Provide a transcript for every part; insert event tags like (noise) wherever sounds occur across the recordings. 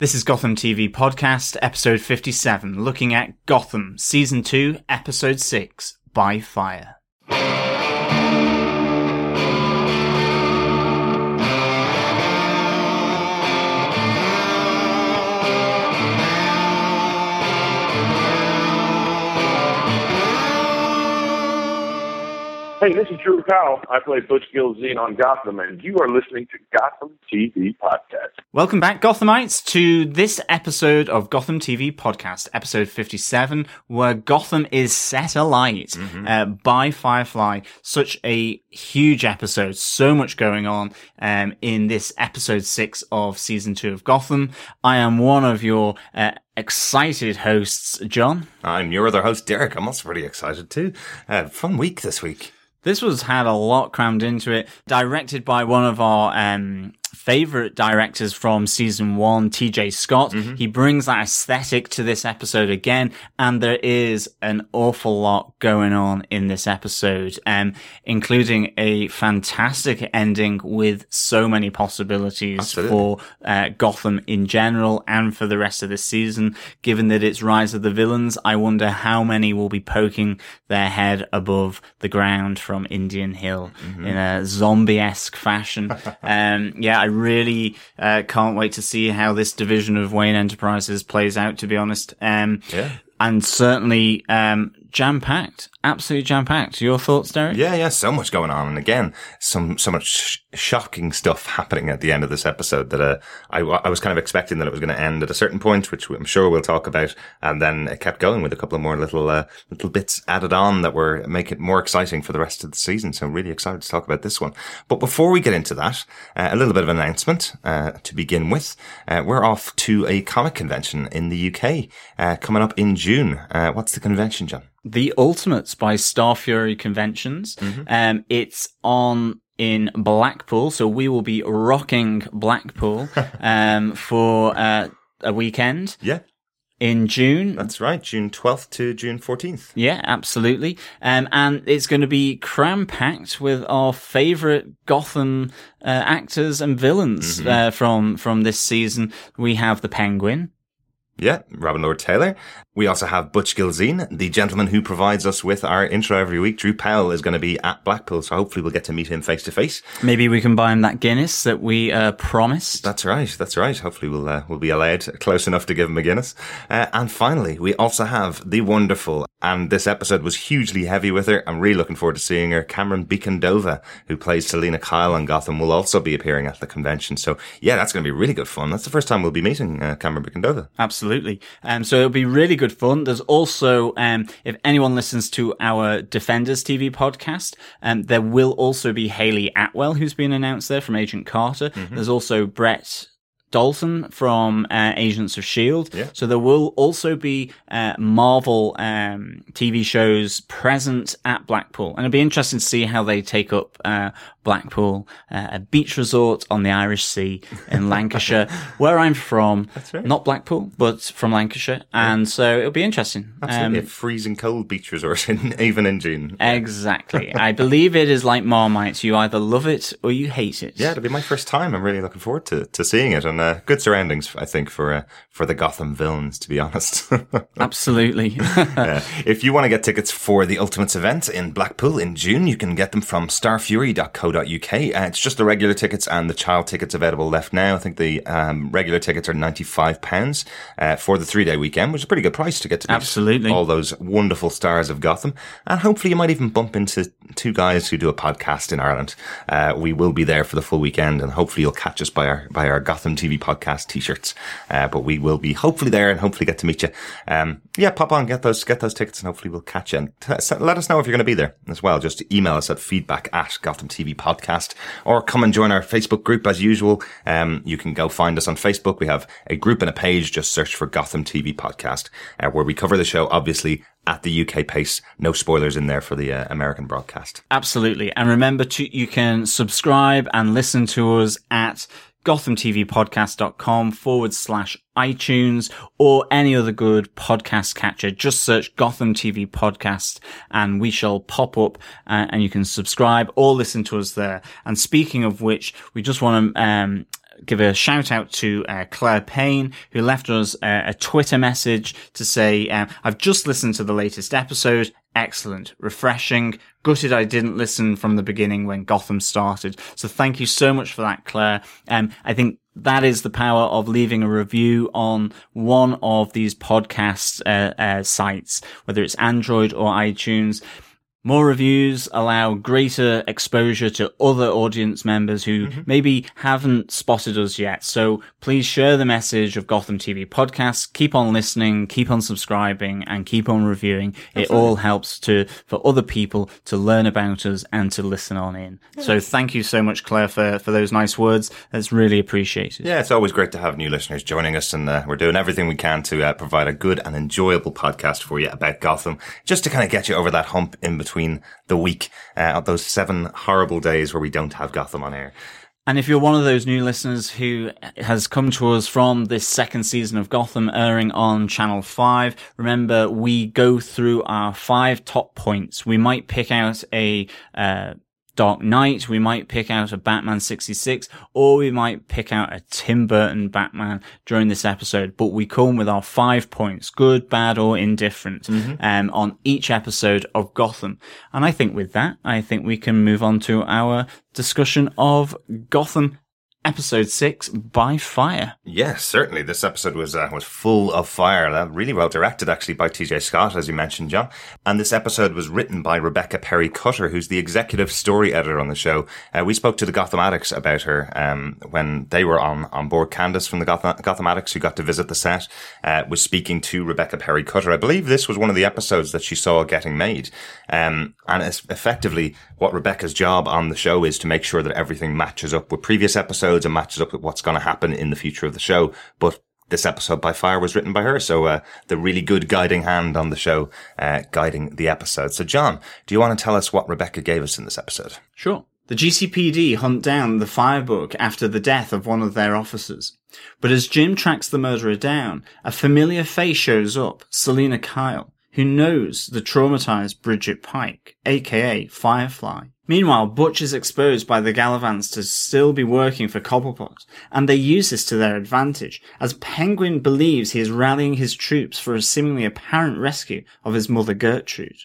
This is Gotham TV Podcast, episode 57, looking at Gotham, season 2, episode 6, By Fire. Hey, this is Drew Powell. I play Butch Gilzean on Gotham, and you are listening to Gotham TV Podcast. Welcome back, Gothamites, to this episode of Gotham TV Podcast, episode 57, where Gotham is set alight uh, by Firefly. Such a huge episode, so much going on um, in this episode 6 of season 2 of Gotham. I am one of your uh, excited hosts, John. I'm your other host, Derek. I'm also pretty excited too. Uh, fun week this week. This was had a lot crammed into it. Directed by one of our um, favorite directors from season one, TJ Scott. He brings that aesthetic to this episode again, and there is an awful lot going on in this episode, um, including a fantastic ending with so many possibilities Absolutely. for uh, Gotham in general and for the rest of the season. Given that it's Rise of the Villains, I wonder how many will be poking their head above the ground from Indian Hill Mm-hmm. in a zombie-esque fashion. (laughs) um, yeah, I really uh, can't wait to see how this division of Wayne Enterprises plays out. To be honest, um, Yeah. and certainly um, jam-packed, absolutely jam-packed. Your thoughts, Derek? Yeah, yeah, so much going on. And again, some, so much sh- shocking stuff (laughs) happening at the end of this episode that, uh, I, I was kind of expecting that it was going to end at a certain point, which I'm sure we'll talk about. And then it kept going with a couple of more little, uh, little bits added on that were make it more exciting for the rest of the season. So I'm really excited to talk about this one. But before we get into that, uh, a little bit of an announcement, uh, to begin with. Uh, we're off to a comic convention in the UK, uh, coming up in June. Uh, what's the convention, John? The Ultimates by Starfury Conventions. Um, it's on in Blackpool, so we will be rocking Blackpool (laughs) um, for uh, a weekend Yeah. in June. That's right, June 12th to June 14th. Yeah, absolutely. Um, and it's going to be cram packed with our favorite Gotham uh, actors and villains uh, from from this season. We have the Penguin. Yeah, Robin Lord Taylor. We also have Butch Gilzean, the gentleman who provides us with our intro every week. Drew Powell is going to be at Blackpool, so hopefully we'll get to meet him face to face. Maybe we can buy him that Guinness that we uh, promised. That's right, that's right. Hopefully we'll uh, we'll be allowed close enough to give him a Guinness. Uh, and finally, we also have the wonderful, and this episode was hugely heavy with her. I'm really looking forward to seeing her. Camren Bicondova, who plays Selina Kyle on Gotham, will also be appearing at the convention. So yeah, that's going to be really good fun. That's the first time we'll be meeting uh, Camren Bicondova. Absolutely. Um, so it'll be really good fun. There's also, um, if anyone listens to our Defenders TV podcast, um, there will also be Hayley Atwell, who's been announced there from Agent Carter. There's also Brett Dalton from uh, Agents of Shield. Yeah. So there will also be uh, Marvel um, TV shows present at Blackpool, and it'll be interesting to see how they take up uh, Blackpool, uh, a beach resort on the Irish Sea in (laughs) Lancashire, where I'm from. That's right. Not Blackpool, but from Lancashire, and so it'll be interesting. Absolutely, Um, a freezing cold beach resort, in, even in June. exactly. (laughs) I believe it is like Marmite. You either love it or you hate it. Yeah, it'll be my first time. I'm really looking forward to, to seeing it, and uh, good surroundings, I think, for uh, for the Gotham villains. To be honest, (laughs) Absolutely. Uh, if you want to get tickets for the Ultimates event in Blackpool in June, you can get them from starfury.co.uk. Uh, it's just the regular tickets and the child tickets available left now. I think the um, regular tickets are ninety five pounds uh, for the three day weekend, which is a pretty good price to get to meet Absolutely. all those wonderful stars of Gotham. And hopefully you might even bump into two guys who do a podcast in Ireland. Uh, we will be there for the full weekend and hopefully you'll catch us by our, by our Gotham TV podcast t-shirts. Uh, but we will be hopefully there and hopefully get to meet you. Um, yeah, pop on, get those, get those tickets and hopefully we'll catch you. And t- let us know if you're going to be there as well. Just email us at feedback at Gotham TV podcast or come and join our Facebook group as usual. Um, you can go find us on Facebook. We have a group and a page. Just search for Gotham TV podcast, uh, where we cover the show, obviously at the UK pace. No spoilers in there for the uh, American broadcast. Absolutely. And remember to, you can subscribe and listen to us at gothamtvpodcast.com forward slash iTunes or any other good podcast catcher. Just search Gotham TV podcast and we shall pop up uh, and you can subscribe or listen to us there. And speaking of which, we just want to, um, give a shout out to uh, Claire Payne, who left us uh, a Twitter message to say, um, I've just listened to the latest episode. Excellent. Refreshing. Gutted I didn't listen from the beginning when Gotham started. So thank you so much for that, Claire. Um, I think that is the power of leaving a review on one of these podcast uh, uh, sites, whether it's Android or iTunes. More reviews allow greater exposure to other audience members who mm-hmm. maybe haven't spotted us yet. So please share the message of Gotham TV podcasts. Keep on listening, keep on subscribing and keep on reviewing. Absolutely. It all helps to, for other people to learn about us and to listen on in. Yeah. So thank you so much, Claire, for, for those nice words. That's really appreciated. Yeah, it's always great to have new listeners joining us and uh, we're doing everything we can to uh, provide a good and enjoyable podcast for you about Gotham, just to kind of get you over that hump in between between the week uh, of those seven horrible days where we don't have Gotham on air. And if you're one of those new listeners who has come to us from this second season of Gotham airing on Channel 5, remember we go through our five top points. We might pick out a, uh, Dark Knight, we might pick out a Batman 66, or we might pick out a Tim Burton Batman during this episode, but we come with our five points, good, bad, or indifferent, mm-hmm. um, on each episode of Gotham. And I think with that, I think we can move on to our discussion of Gotham episode six by fire. Yes, certainly. This episode was uh, was full of fire. Uh, really well directed, actually, by T.J. Scott, as you mentioned, John. And this episode was written by Rebecca Perry Cutter, who's the executive story editor on the show. Uh, we spoke to the Gotham Addicts about her um, when they were on on board. Candace from the Gotham, Gotham Addicts, who got to visit the set, uh, was speaking to Rebecca Perry Cutter. I believe this was one of the episodes that she saw getting made. Um, and it's effectively what Rebecca's job on the show is to make sure that everything matches up with previous episodes and matches up with what's going to happen in the future of the show. But this episode by far was written by her. So, uh, the really good guiding hand on the show, uh, guiding the episode. So, John, do you want to tell us what Rebecca gave us in this episode? Sure. The GCPD hunt down the Firebug after the death of one of their officers. But as Jim tracks the murderer down, a familiar face shows up, Selina Kyle who knows the traumatized Bridget Pike, aka Firefly. Meanwhile, Butch is exposed by the Galavans to still be working for Cobblepot, and they use this to their advantage, as Penguin believes he is rallying his troops for a seemingly apparent rescue of his mother Gertrude.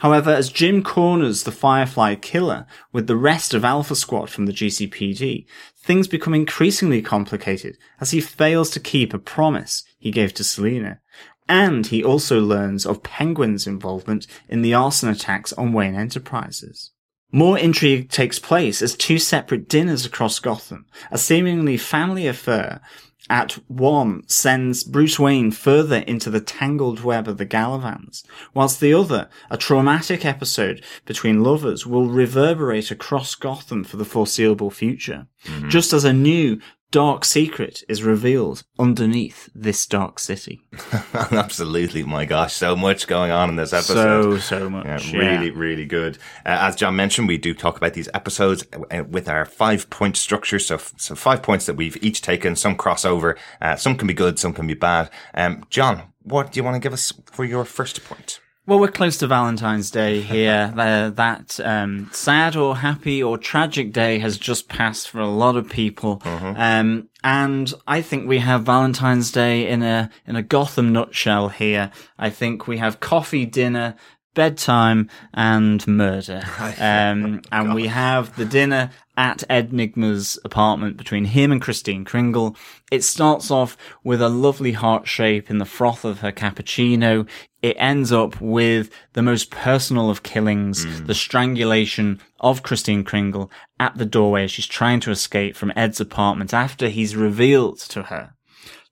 However, as Jim corners the Firefly killer with the rest of Alpha Squad from the GCPD, things become increasingly complicated as he fails to keep a promise he gave to Selina, and he also learns of Penguin's involvement in the arson attacks on Wayne Enterprises. More intrigue takes place as two separate dinners across Gotham, a seemingly family affair at one sends Bruce Wayne further into the tangled web of the Galavans, whilst the other, a traumatic episode between lovers, will reverberate across Gotham for the foreseeable future. Mm-hmm. Just as a new, dark secret is revealed underneath this dark city. (laughs) Absolutely, my gosh, so much going on in this episode. So so much, yeah, really, yeah. really good. Uh, as John mentioned, we do talk about these episodes uh, with our five point structure. So, so five points that we've each taken. Some crossover. Uh, some can be good. Some can be bad. Um, John, what do you want to give us for your first point? Well, we're close to Valentine's Day here. (laughs) uh, that um, sad or happy or tragic day has just passed for a lot of people, mm-hmm. um, and I think we have Valentine's Day in a in a Gotham nutshell here. I think we have coffee, dinner, bedtime, and murder. (laughs) Um, and we have the dinner at Ed Nygma's apartment between him and Kristen Kringle. It starts off with a lovely heart shape in the froth of her cappuccino. It ends up with the most personal of killings, mm. the strangulation of Kristen Kringle at the doorway as she's trying to escape from Ed's apartment after he's revealed to her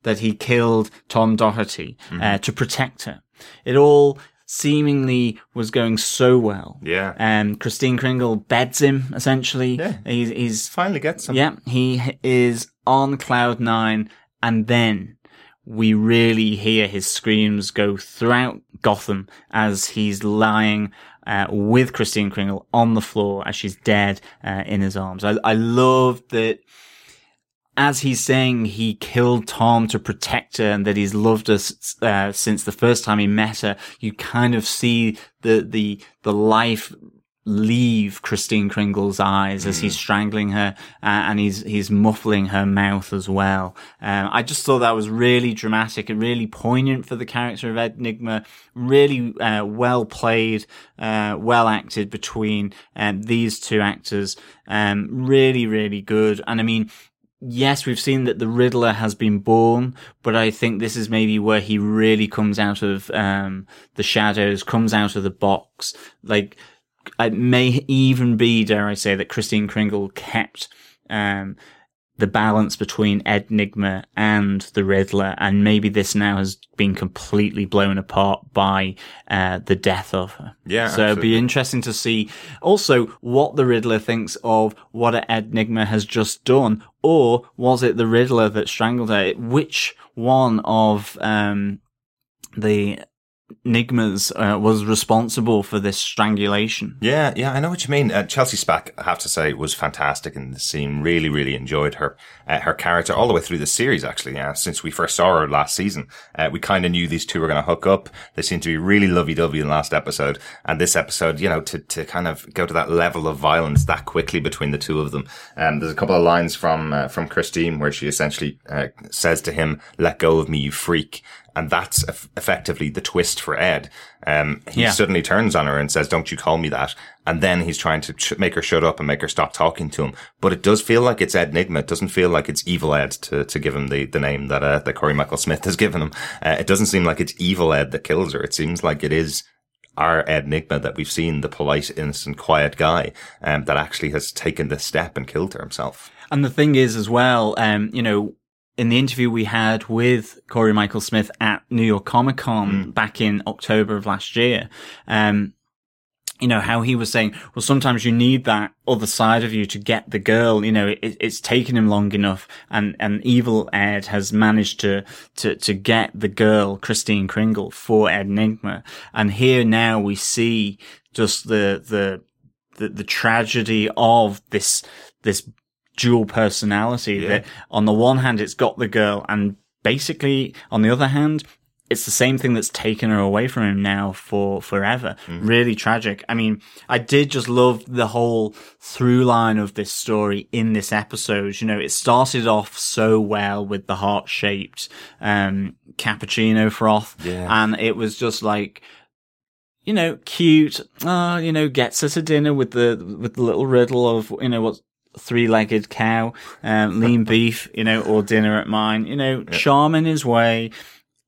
that he killed Tom Doherty mm. uh, to protect her. It all seemingly was going so well. Yeah. Um, Kristen Kringle beds him essentially. Yeah. He's, he's finally gets him. Yeah. He is on cloud nine and then we really hear his screams go throughout Gotham as he's lying uh, with Kristen Kringle on the floor as she's dead uh, in his arms. I, I love that as he's saying he killed Tom to protect her and that he's loved her uh, since the first time he met her, you kind of see the the the life leave Kristen Kringle's eyes as he's strangling her uh, and he's he's muffling her mouth as well. Um, I just thought that was really dramatic and really poignant for the character of Ed Nygma. Really uh, well played, uh, well acted between um, these two actors. Um, really, really good. And I mean, yes, we've seen that the Riddler has been born, but I think this is maybe where he really comes out of um, the shadows, comes out of the box. Like it may even be, dare I say, that Kristen Kringle kept um, the balance between Ed Nygma and the Riddler, and maybe this now has been completely blown apart by uh, the death of her. Yeah, so it'd be interesting to see also what the Riddler thinks of what Ed Nygma has just done, or was it the Riddler that strangled her? Which one of um, the Nygmas uh, was responsible for this strangulation? Yeah, yeah, I know what you mean. Uh, Chelsea Spack, I have to say, was fantastic in the scene. Really, really enjoyed her uh, her character all the way through the series. Actually, yeah, since we first saw her last season, uh, we kind of knew these two were going to hook up. They seemed to be really lovey dovey in the last episode, and this episode, you know, to to kind of go to that level of violence that quickly between the two of them. Um, there's a couple of lines from uh, from Kristen where she essentially uh, says to him, "Let go of me, you freak." And that's eff- effectively the twist for Ed. Um, he Yeah. suddenly turns on her and says, "Don't you call me that?" And then he's trying to make her shut up and make her stop talking to him. But it does feel like it's Ed Nygma. It doesn't feel like it's Evil Ed to, to give him the, the name that uh, that Cory Michael Smith has given him. Uh, it doesn't seem like it's Evil Ed that kills her. It seems like it is our Ed Nygma that we've seen, the polite, innocent, quiet guy, um, that actually has taken this step and killed her himself. And the thing is, as well, um, you know, in the interview we had with Cory Michael Smith at New York Comic Con back in October of last year, um, you know, how he was saying, well, sometimes you need that other side of you to get the girl. You know, it, it's taken him long enough and, and evil Ed has managed to, to, to get the girl, Kristen Kringle for Ed Nygma. And here now we see just the, the, the, the tragedy of this, this dual personality Yeah. that on the one hand, it's got the girl and basically on the other hand, it's the same thing that's taken her away from him now for forever. Really tragic. I mean, I did just love the whole through line of this story in this episode. You know, it started off so well with the heart shaped, um, cappuccino froth. Yeah. And it was just like, you know, cute. Uh, you know, gets her to dinner with the with the little riddle of you know what three legged cow, um, lean (laughs) beef, you know, or dinner at mine. You know, charm in his way.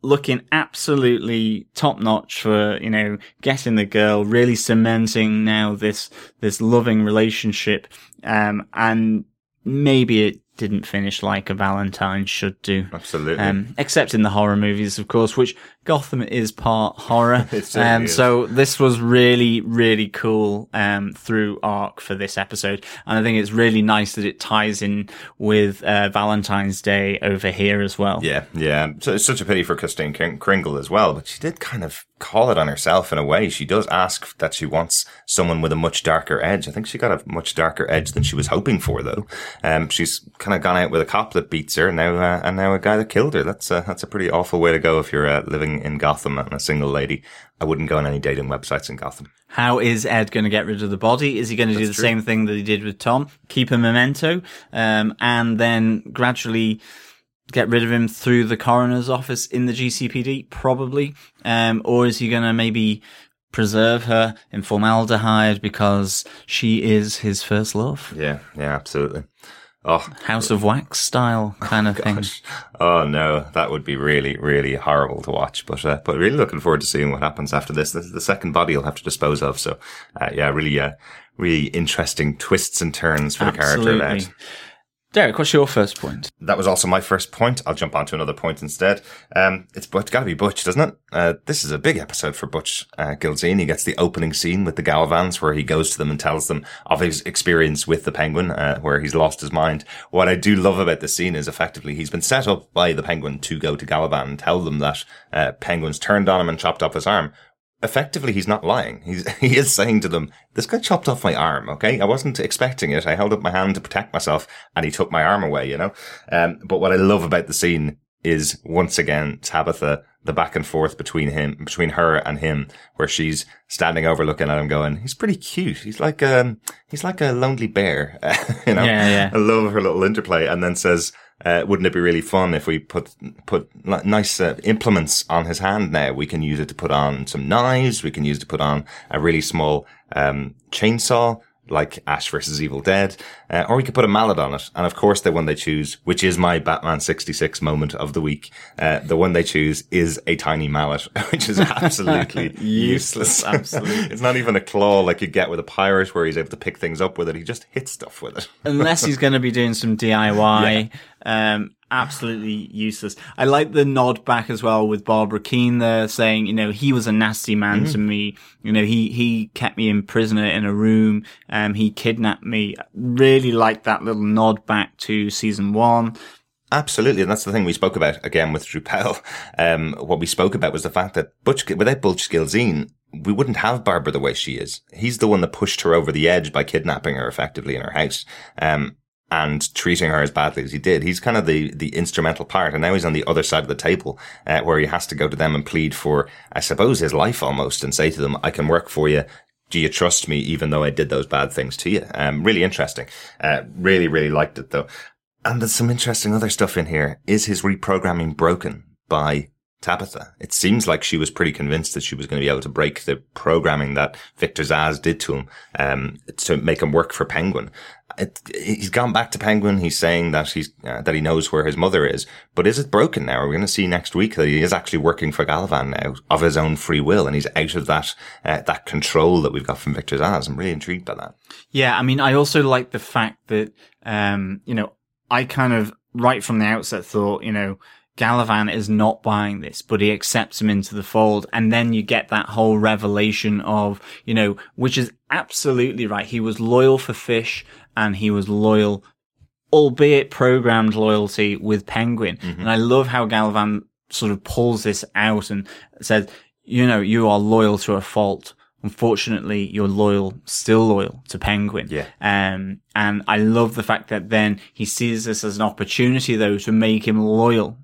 Looking absolutely top notch for, you know, getting the girl, really cementing now this, this loving relationship. Um, and maybe it didn't finish like a Valentine should do. Absolutely. Um, except in the horror movies, of course, which Gotham is part horror. (laughs) Um, is. so this was really, really cool um, through arc for this episode, and I think it's really nice that it ties in with uh, Valentine's Day over here as well. Yeah, yeah. So it's such a pity for Kristen Kring- Kringle as well, but she did kind of call it on herself in a way. She does ask that she wants someone with a much darker edge. I think she got a much darker edge than she was hoping for, though. Um, she's kind of gone out with a cop that beats her, now uh, and now a guy that killed her. That's uh, that's a pretty awful way to go if you're uh, living in Gotham and a single lady. I wouldn't go on any dating websites in Gotham. How is Ed going to get rid of the body? Is he going to do the true. same thing that he did with Tom? Keep a memento, um, and then gradually get rid of him through the coroner's office in the GCPD? Probably. Um, or is he going to maybe preserve her in formaldehyde because she is his first love? Yeah, yeah, absolutely. Oh, House of Wax style kind of (laughs) thing. Oh no, that would be really, really horrible to watch. But uh, but really looking forward to seeing what happens after this. This is the second body you'll have to dispose of. So uh, yeah, really, uh, really interesting twists and turns for the character of Ed. Absolutely. Derek, what's your first point? That was also my first point. I'll jump on to another point instead. Um, it's but got to be Butch, doesn't it? Uh, this is a big episode for Butch uh, Gilzean. He gets the opening scene with the Galavans, where he goes to them and tells them of his experience with the Penguin, uh, where he's lost his mind. What I do love about this scene is effectively he's been set up by the Penguin to go to Galavan and tell them that uh, Penguin's turned on him and chopped off his arm effectively he's not lying. He's (laughs) he is saying to them, "This guy chopped off my arm. Okay, I wasn't expecting it. I held up my hand to protect myself, and he took my arm away. You know." Um, but what I love about the scene is once again Tabitha the back and forth between him, between her and him, where she's standing over looking at him going, he's pretty cute. He's like, um, he's like a lonely bear, (laughs) you know? Yeah, yeah. I love her little interplay and then says, uh, wouldn't it be really fun if we put put nice uh, implements on his hand now? We can use it to put on some knives. We can use it to put on a really small um, chainsaw like Ash versus Evil Dead, uh, or we could put a mallet on it. And of course, the one they choose, which is my Batman 66 moment of the week, uh, the one they choose is a tiny mallet, (laughs) which is absolutely (laughs) useless. Absolutely. it's not even a claw like you get with a pirate where he's able to pick things up with it. He just hits stuff with it. Unless he's going to be doing some DIY. (laughs) Um, absolutely useless. I like the nod back as well with Barbara Kean there saying, you know, he was a nasty man to me. You know, he, he kept me in prisoner in a room. Um, he kidnapped me. Really like that little nod back to season one. Absolutely, and that's the thing we spoke about again with Powell. (laughs) Um, what we spoke about was the fact that Butch, without Butch Gilzean, we wouldn't have Barbara the way she is. He's the one that pushed her over the edge by kidnapping her effectively in her house. Um, and treating her as badly as he did. He's kind of the, the instrumental part. And now he's on the other side of the table, uh, where he has to go to them and plead for, I suppose, his life almost and say to them, I can work for you. Do you trust me even though I did those bad things to you? Um, really interesting. Uh, really, really liked it though. And there's some interesting other stuff in here. Is his reprogramming broken by Tabitha? It seems like she was pretty convinced that she was going to be able to break the programming that Victor Zsasz did to him, um, to make him work for Penguin. It, he's gone back to Penguin. He's saying that he's, uh, that he knows where his mother is, but is it broken now? Are we going to see next week that he is actually working for Galavan now of his own free will and he's out of that, uh, that control that we've got from Victor Zsasz? I'm really intrigued by that. Yeah, I mean, I also like the fact that, um, you know, I kind of right from the outset thought, you know, Galavan is not buying this, but he accepts him into the fold. And then you get that whole revelation of, you know, which is absolutely right. He was loyal for Fish and he was loyal, albeit programmed loyalty with Penguin. And I love how Galavan sort of pulls this out and says, you know, you are loyal to a fault. Unfortunately, you're loyal, still loyal to Penguin. Yeah. Um, and I love the fact that then he sees this as an opportunity though to make him loyal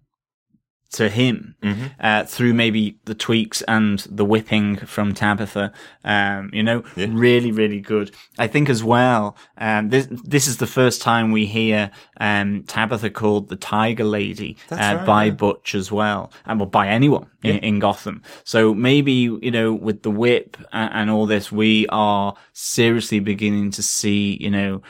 to him uh, through maybe the tweaks and the whipping from Tabitha. Um, you know, really, really good. I think as well. Um, this this is the first time we hear um, Tabitha called the Tiger Lady uh, right, by yeah. Butch as well, and well by anyone in, in Gotham. So maybe you know with the whip and, and all this, we are seriously beginning to see you know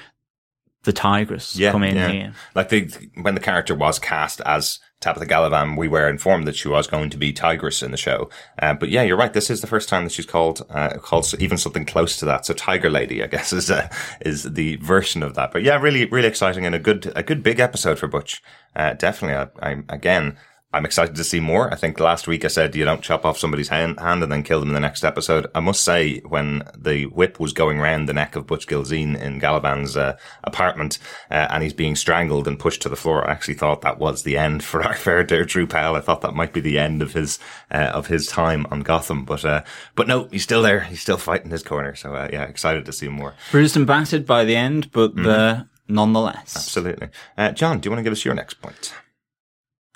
the Tigress come in here. Like the when the character was cast as Tabitha Galavan, we were informed that she was going to be Tigress in the show. Uh, but yeah, you're right. This is the first time that she's called uh, called even something close to that. So Tiger Lady, I guess, (laughs) is uh, is the version of that. But yeah, really, really exciting and a good a good big episode for Butch. Uh, definitely, I, I again. I'm excited to see more. I think last week I said you don't chop off somebody's hand, hand and then kill them in the next episode. I must say, when the whip was going round the neck of Butch Gilzean in Galavan's uh, apartment uh, and he's being strangled and pushed to the floor, I actually thought that was the end for (laughs) our fair dear Drew Powell. I thought that might be the end of his uh, of his time on Gotham, but uh, but no, he's still there. He's still fighting his corner. So uh, yeah, excited to see more. bruised and battered by the end, but there nonetheless. Absolutely, uh, John. Do you want to give us your next point?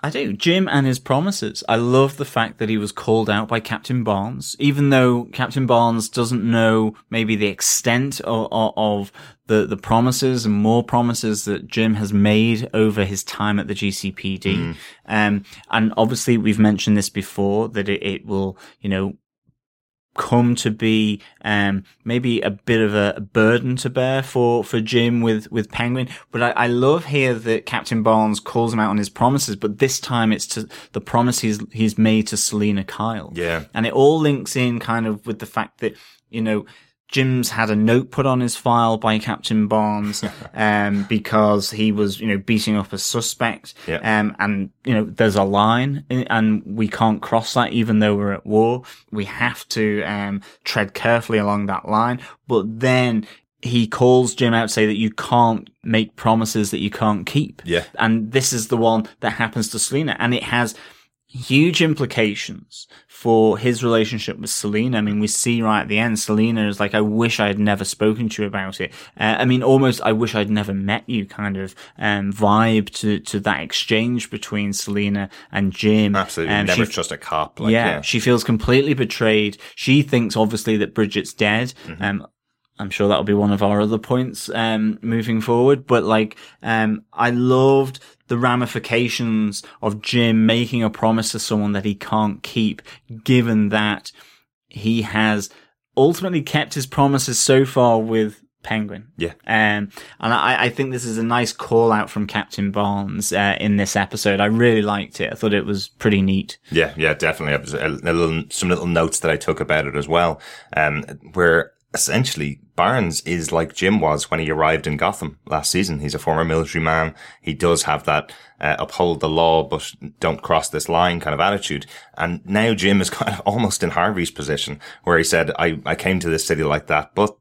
I do. Jim and his promises. I love the fact that he was called out by Captain Barnes, even though Captain Barnes doesn't know maybe the extent of, of, of the, the promises and more promises that Jim has made over his time at the GCPD. Um, and obviously we've mentioned this before that it, it will, you know, come to be um, maybe a bit of a burden to bear for, for Jim with, with Penguin. But I, I love here that Captain Barnes calls him out on his promises, but this time it's to the promise he's, he's made to Selina Kyle. Yeah. And it all links in kind of with the fact that, you know, Jim's had a note put on his file by Captain Barnes, (laughs) um, because he was, you know, beating up a suspect. Yeah. Um, and, you know, there's a line and we can't cross that even though we're at war. We have to, um, tread carefully along that line. But then he calls Jim out to say that you can't make promises that you can't keep. Yeah. And this is the one that happens to Selina. And it has, huge implications for his relationship with Selina. I mean, we see right at the end, Selina is like, I wish I had never spoken to you about it. Uh, I mean, almost, I wish I'd never met you kind of, um, vibe to, to that exchange between Selina and Jim. Absolutely. Um, Never she- trust a cop. Like, yeah, yeah. she feels completely betrayed. She thinks obviously that Bridget's dead. Mm-hmm. Um, I'm sure that'll be one of our other points um, moving forward. But like, um, I loved the ramifications of Jim making a promise to someone that he can't keep, given that he has ultimately kept his promises so far with Penguin. Yeah. Um, and I, I think this is a nice call out from Captain Barnes uh, in this episode. I really liked it. I thought it was pretty neat. Yeah, yeah, definitely. It was a, a little, some little notes that I took about it as well, um, where essentially Barnes is like Jim was when he arrived in Gotham last season. He's a former military man. He does have that uh, uphold the law, but don't cross this line kind of attitude. And now Jim is (laughs) kind of almost in Harvey's position, where he said, "I I came to this city like that, but."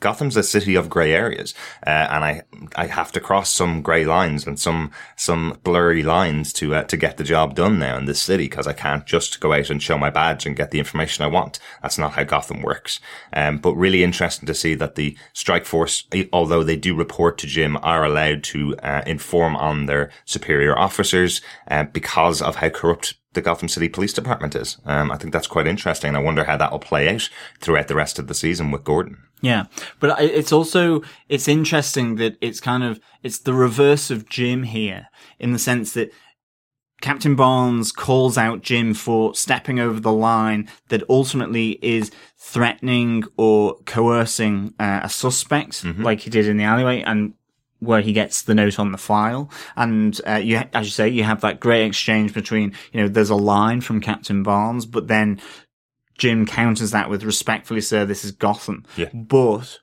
Gotham's a city of grey areas, uh, and I I have to cross some grey lines and some some blurry lines to uh, to get the job done now in this city because I can't just go out and show my badge and get the information I want. That's not how Gotham works. Um, but really interesting to see that the strike force, e- although they do report to Jim, are allowed to uh, inform on their superior officers uh, because of how corrupt the Gotham City Police Department is. Um, I think that's quite interesting. and I wonder how that will play out throughout the rest of the season with Gordon. Yeah, but it's also it's interesting that it's kind of it's the reverse of Jim here in the sense that Captain Barnes calls out Jim for stepping over the line that ultimately is threatening or coercing uh, a suspect, like he did in the alleyway, and where he gets the note on the file. And uh, you, as you say, you have that great exchange between you know there's a line from Captain Barnes, but then Jim counters that with respectfully, sir, this is Gotham. Yeah. But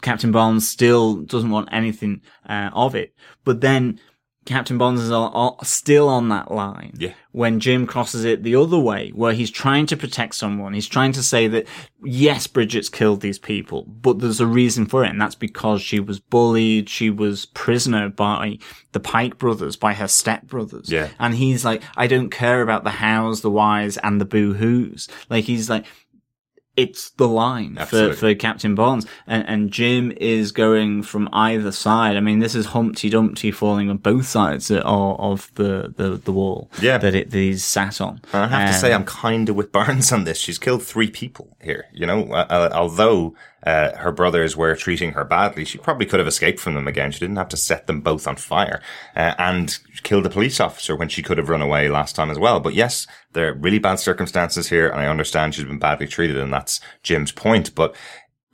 Captain Barnes still doesn't want anything uh, of it. But then Captain Barnes is all, all, still on that line. Yeah. When Jim crosses it the other way, where he's trying to protect someone, he's trying to say that yes, Bridget's killed these people, but there's a reason for it, and that's because she was bullied, she was prisoner by the Pike brothers, by her stepbrothers. Yeah. And he's like, I don't care about the hows, the whys, and the boo-hoos. Like he's like, it's the line for, Absolutely. for Captain Barnes. And, and Jim is going from either side. I mean, this is Humpty Dumpty falling on both sides of, of the, the, the wall Yeah. that, it, that he's sat on. I have to say, Um, I'm kind of with Barnes on this. She's killed three people here. You know, uh, uh, although uh, her brothers were treating her badly, she probably could have escaped from them again. She didn't have to set them both on fire uh, and kill the police officer when she could have run away last time as well. But yes, there are really bad circumstances here, and I understand she's been badly treated, and that's Jim's point. But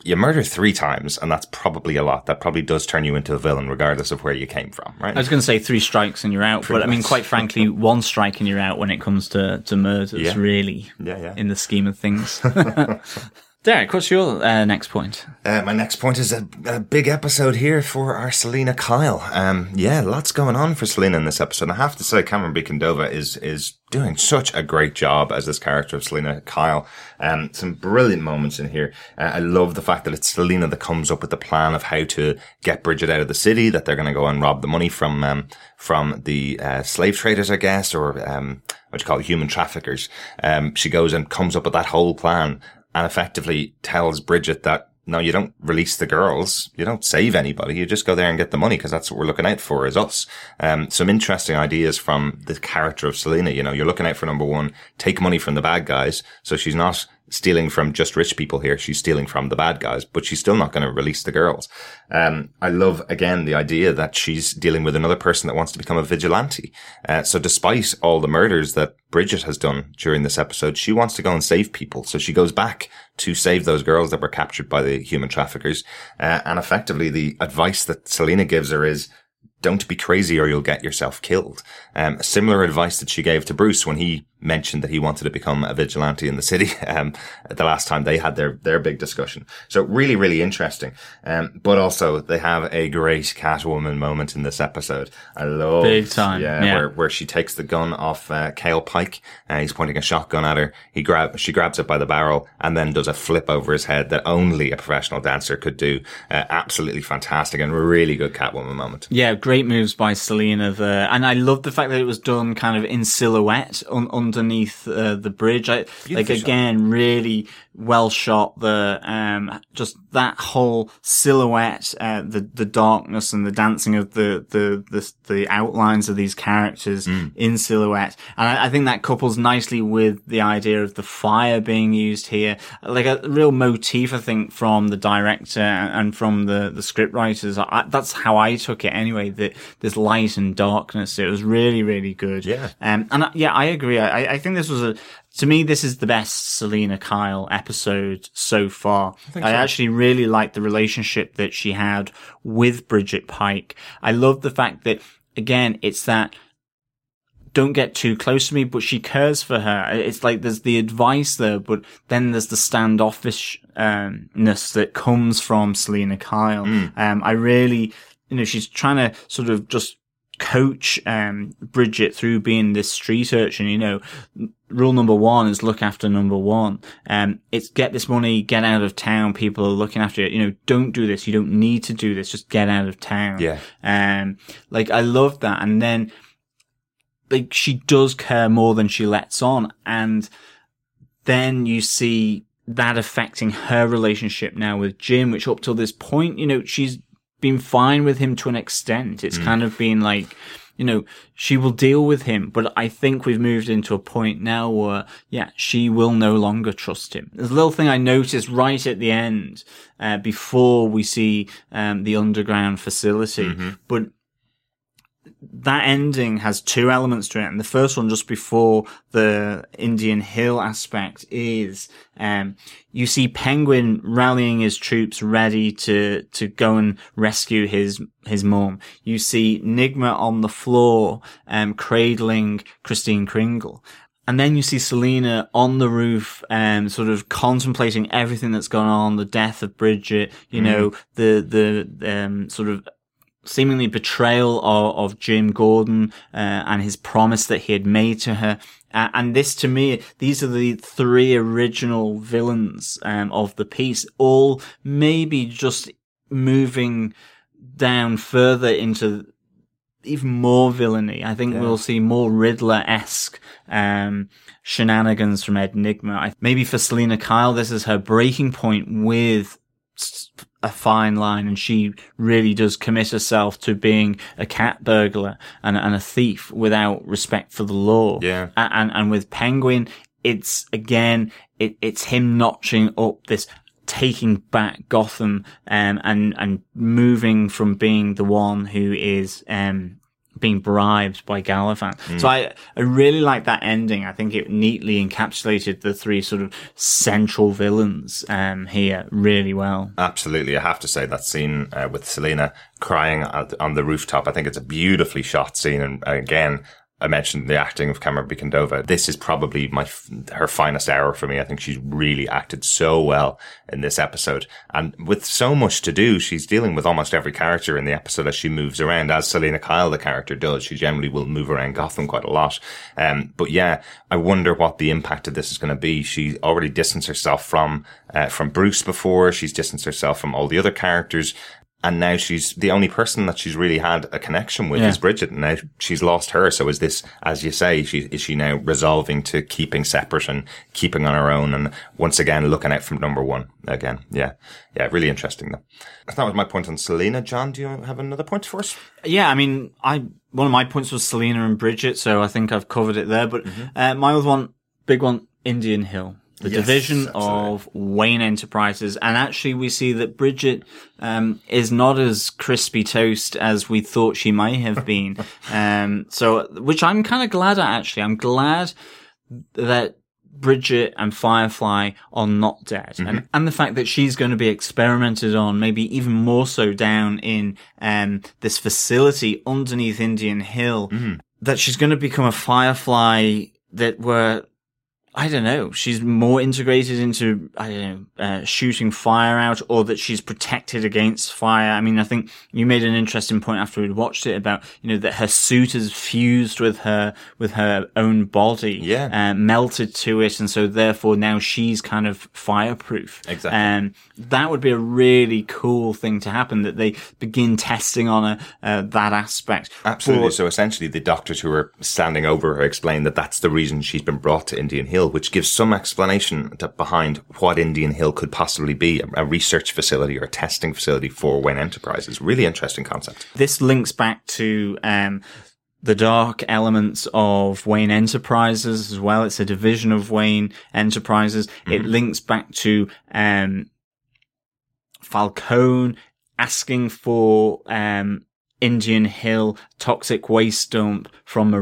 you murder three times, and that's probably a lot. That probably does turn you into a villain, regardless of where you came from, right? I was going to say three strikes and you're out, but I mean, quite frankly, (laughs) one strike and you're out when it comes to, to murders, Yeah. really, Yeah, yeah. in the scheme of things. (laughs) (laughs) Derek, what's your uh, next point? Uh, my next point is a, a big episode here for our Selina Kyle. Um, yeah, lots going on for Selina in this episode. I have to say, Camren Bicondova is is doing such a great job as this character of Selina Kyle. Um, some brilliant moments in here. Uh, I love the fact that it's Selina that comes up with the plan of how to get Bridget out of the city. That they're going to go and rob the money from um, from the uh, slave traders, I guess, or um, what you call it, human traffickers. Um, she goes and comes up with that whole plan and effectively tells Bridget that no, you don't release the girls. You don't save anybody. You just go there and get the money because that's what we're looking out for is us. Um, some interesting ideas from the character of Selina. You know, you're looking out for number one, take money from the bad guys. So she's not stealing from just rich people here. She's stealing from the bad guys, but she's still not going to release the girls. Um, I love again the idea that she's dealing with another person that wants to become a vigilante. Uh, so despite all the murders that Bridget has done during this episode, she wants to go and save people. So she goes back to save those girls that were captured by the human traffickers. Uh, and effectively the advice that Selina gives her is, don't be crazy or you'll get yourself killed. Um, similar advice that she gave to Bruce when he mentioned that he wanted to become a vigilante in the city (laughs) um, the last time they had their their big discussion. So really, really interesting. Um, but also they have a great Catwoman moment in this episode. I love Big time, yeah, yeah. Where, where she takes the gun off uh, Kale Pike. Uh, he's pointing a shotgun at her. He grab she grabs it by the barrel and then does a flip over his head that only a professional dancer could do. Uh, absolutely fantastic and really good Catwoman moment. Yeah, great moves by Selina there, and I love the fact that it was done kind of in silhouette un- underneath uh, the bridge. I, like shot. again, really well shot. The um, just that whole silhouette, uh, the the darkness and the dancing of the the the, the outlines of these characters in silhouette, and I, I think that couples nicely with the idea of the fire being used here, like a real motif. I think from the director and from the the script writers. I, that's how I took it anyway. That there's light and darkness. It was really really good. Yeah. Um, and I, yeah, I agree. I, I think this was a, to me, this is the best Selina Kyle episode so far. I, actually really liked the relationship that she had with Bridget Pike. I love the fact that, again, it's that don't get too close to me, but she cares for her. It's like there's the advice there, but then there's the standoffishness that comes from Selina Kyle. Um, I really, you know, she's trying to sort of just coach um Bridget through being this street urchin, you know. Rule number one is look after number one. Um it's get this money, get out of town, people are looking after you. You know, don't do this. You don't need to do this, just get out of town. Yeah. Um like I love that. And then like she does care more than she lets on and then you see that affecting her relationship now with Jim, which up till this point, you know, she's been fine with him to an extent. It's kind of been like, you know, she will deal with him, but I think we've moved into a point now where, yeah, she will no longer trust him. There's a little thing I noticed right at the end, uh, before we see, um, the underground facility, but that ending has two elements to it. And the first one, just before the Indian Hill aspect, is um, you see Penguin rallying his troops ready to to go and rescue his his mom. You see Nygma on the floor, um, cradling Kristen Kringle. And then you see Selina on the roof, um, sort of contemplating everything that's gone on, the death of Bridget, you know, the, the, um, sort of seemingly betrayal of, of Jim Gordon uh, and his promise that he had made to her. Uh, and this, to me, these are the three original villains um, of the piece, all maybe just moving down further into even more villainy. I think we'll see more Riddler-esque um, shenanigans from Ed Nygma. I, maybe for Selina Kyle, this is her breaking point with a fine line and she really does commit herself to being a cat burglar and, and a thief without respect for the law. Yeah. And, and with Penguin, it's again, it, it's him notching up this taking back Gotham, um, and, and moving from being the one who is, um, being bribed by Gallivant. So I, I really like that ending. I think it neatly encapsulated the three sort of central villains, um, here really well. Absolutely. I have to say that scene uh, with Selina crying at, on the rooftop, I think it's a beautifully shot scene. And again, I mentioned the acting of Camren Bicondova. This is probably my her finest hour for me. I think she's really acted so well in this episode. And with so much to do, she's dealing with almost every character in the episode as she moves around, as Selina Kyle, the character, does. She generally will move around Gotham quite a lot. Um, but yeah, I wonder what the impact of this is going to be. She already distanced herself from, uh, from Bruce before. She's distanced herself from all the other characters. And now she's the only person that she's really had a connection with Yeah. is Bridget. And now she's lost her. So is this, as you say, she, is she now resolving to keeping separate and keeping on her own? And once again, looking out from number one again. Yeah. Yeah. Really interesting though. That was my point on Selina. John, do you have another point for us? Yeah, I mean, I one of my points was Selina and Bridget, so I think I've covered it there. But uh, my other one, big one, Indian Hill, the Yes, division absolutely. of Wayne Enterprises, and actually we see that Bridget um, is not as crispy toast as we thought she might have been. (laughs) um, so, which I'm kind of glad at. Actually, I'm glad that Bridget and Firefly are not dead. And, and the fact that she's going to be experimented on, maybe even more so down in, um, this facility underneath Indian Hill, that she's going to become a Firefly that were I don't know. She's more integrated into, I don't know, uh, shooting fire out or that she's protected against fire. I mean, I think you made an interesting point after we'd watched it about, you know, that her suit is fused with her, with her own body. Yeah. Uh, melted to it. And so therefore now she's kind of fireproof. Exactly. And that would be a really cool thing to happen that they begin testing on a, uh, that aspect. Absolutely. But- so essentially, the doctors who are standing over her explain that that's the reason she's been brought to Indian Hill, which gives some explanation to, behind what Indian Hill could possibly be a, a research facility or a testing facility for Wayne Enterprises. Really interesting concept. this links back to um, the dark elements of Wayne Enterprises as well. It's a division of Wayne Enterprises. It links back to um, Falcone asking for um, Indian Hill toxic waste dump from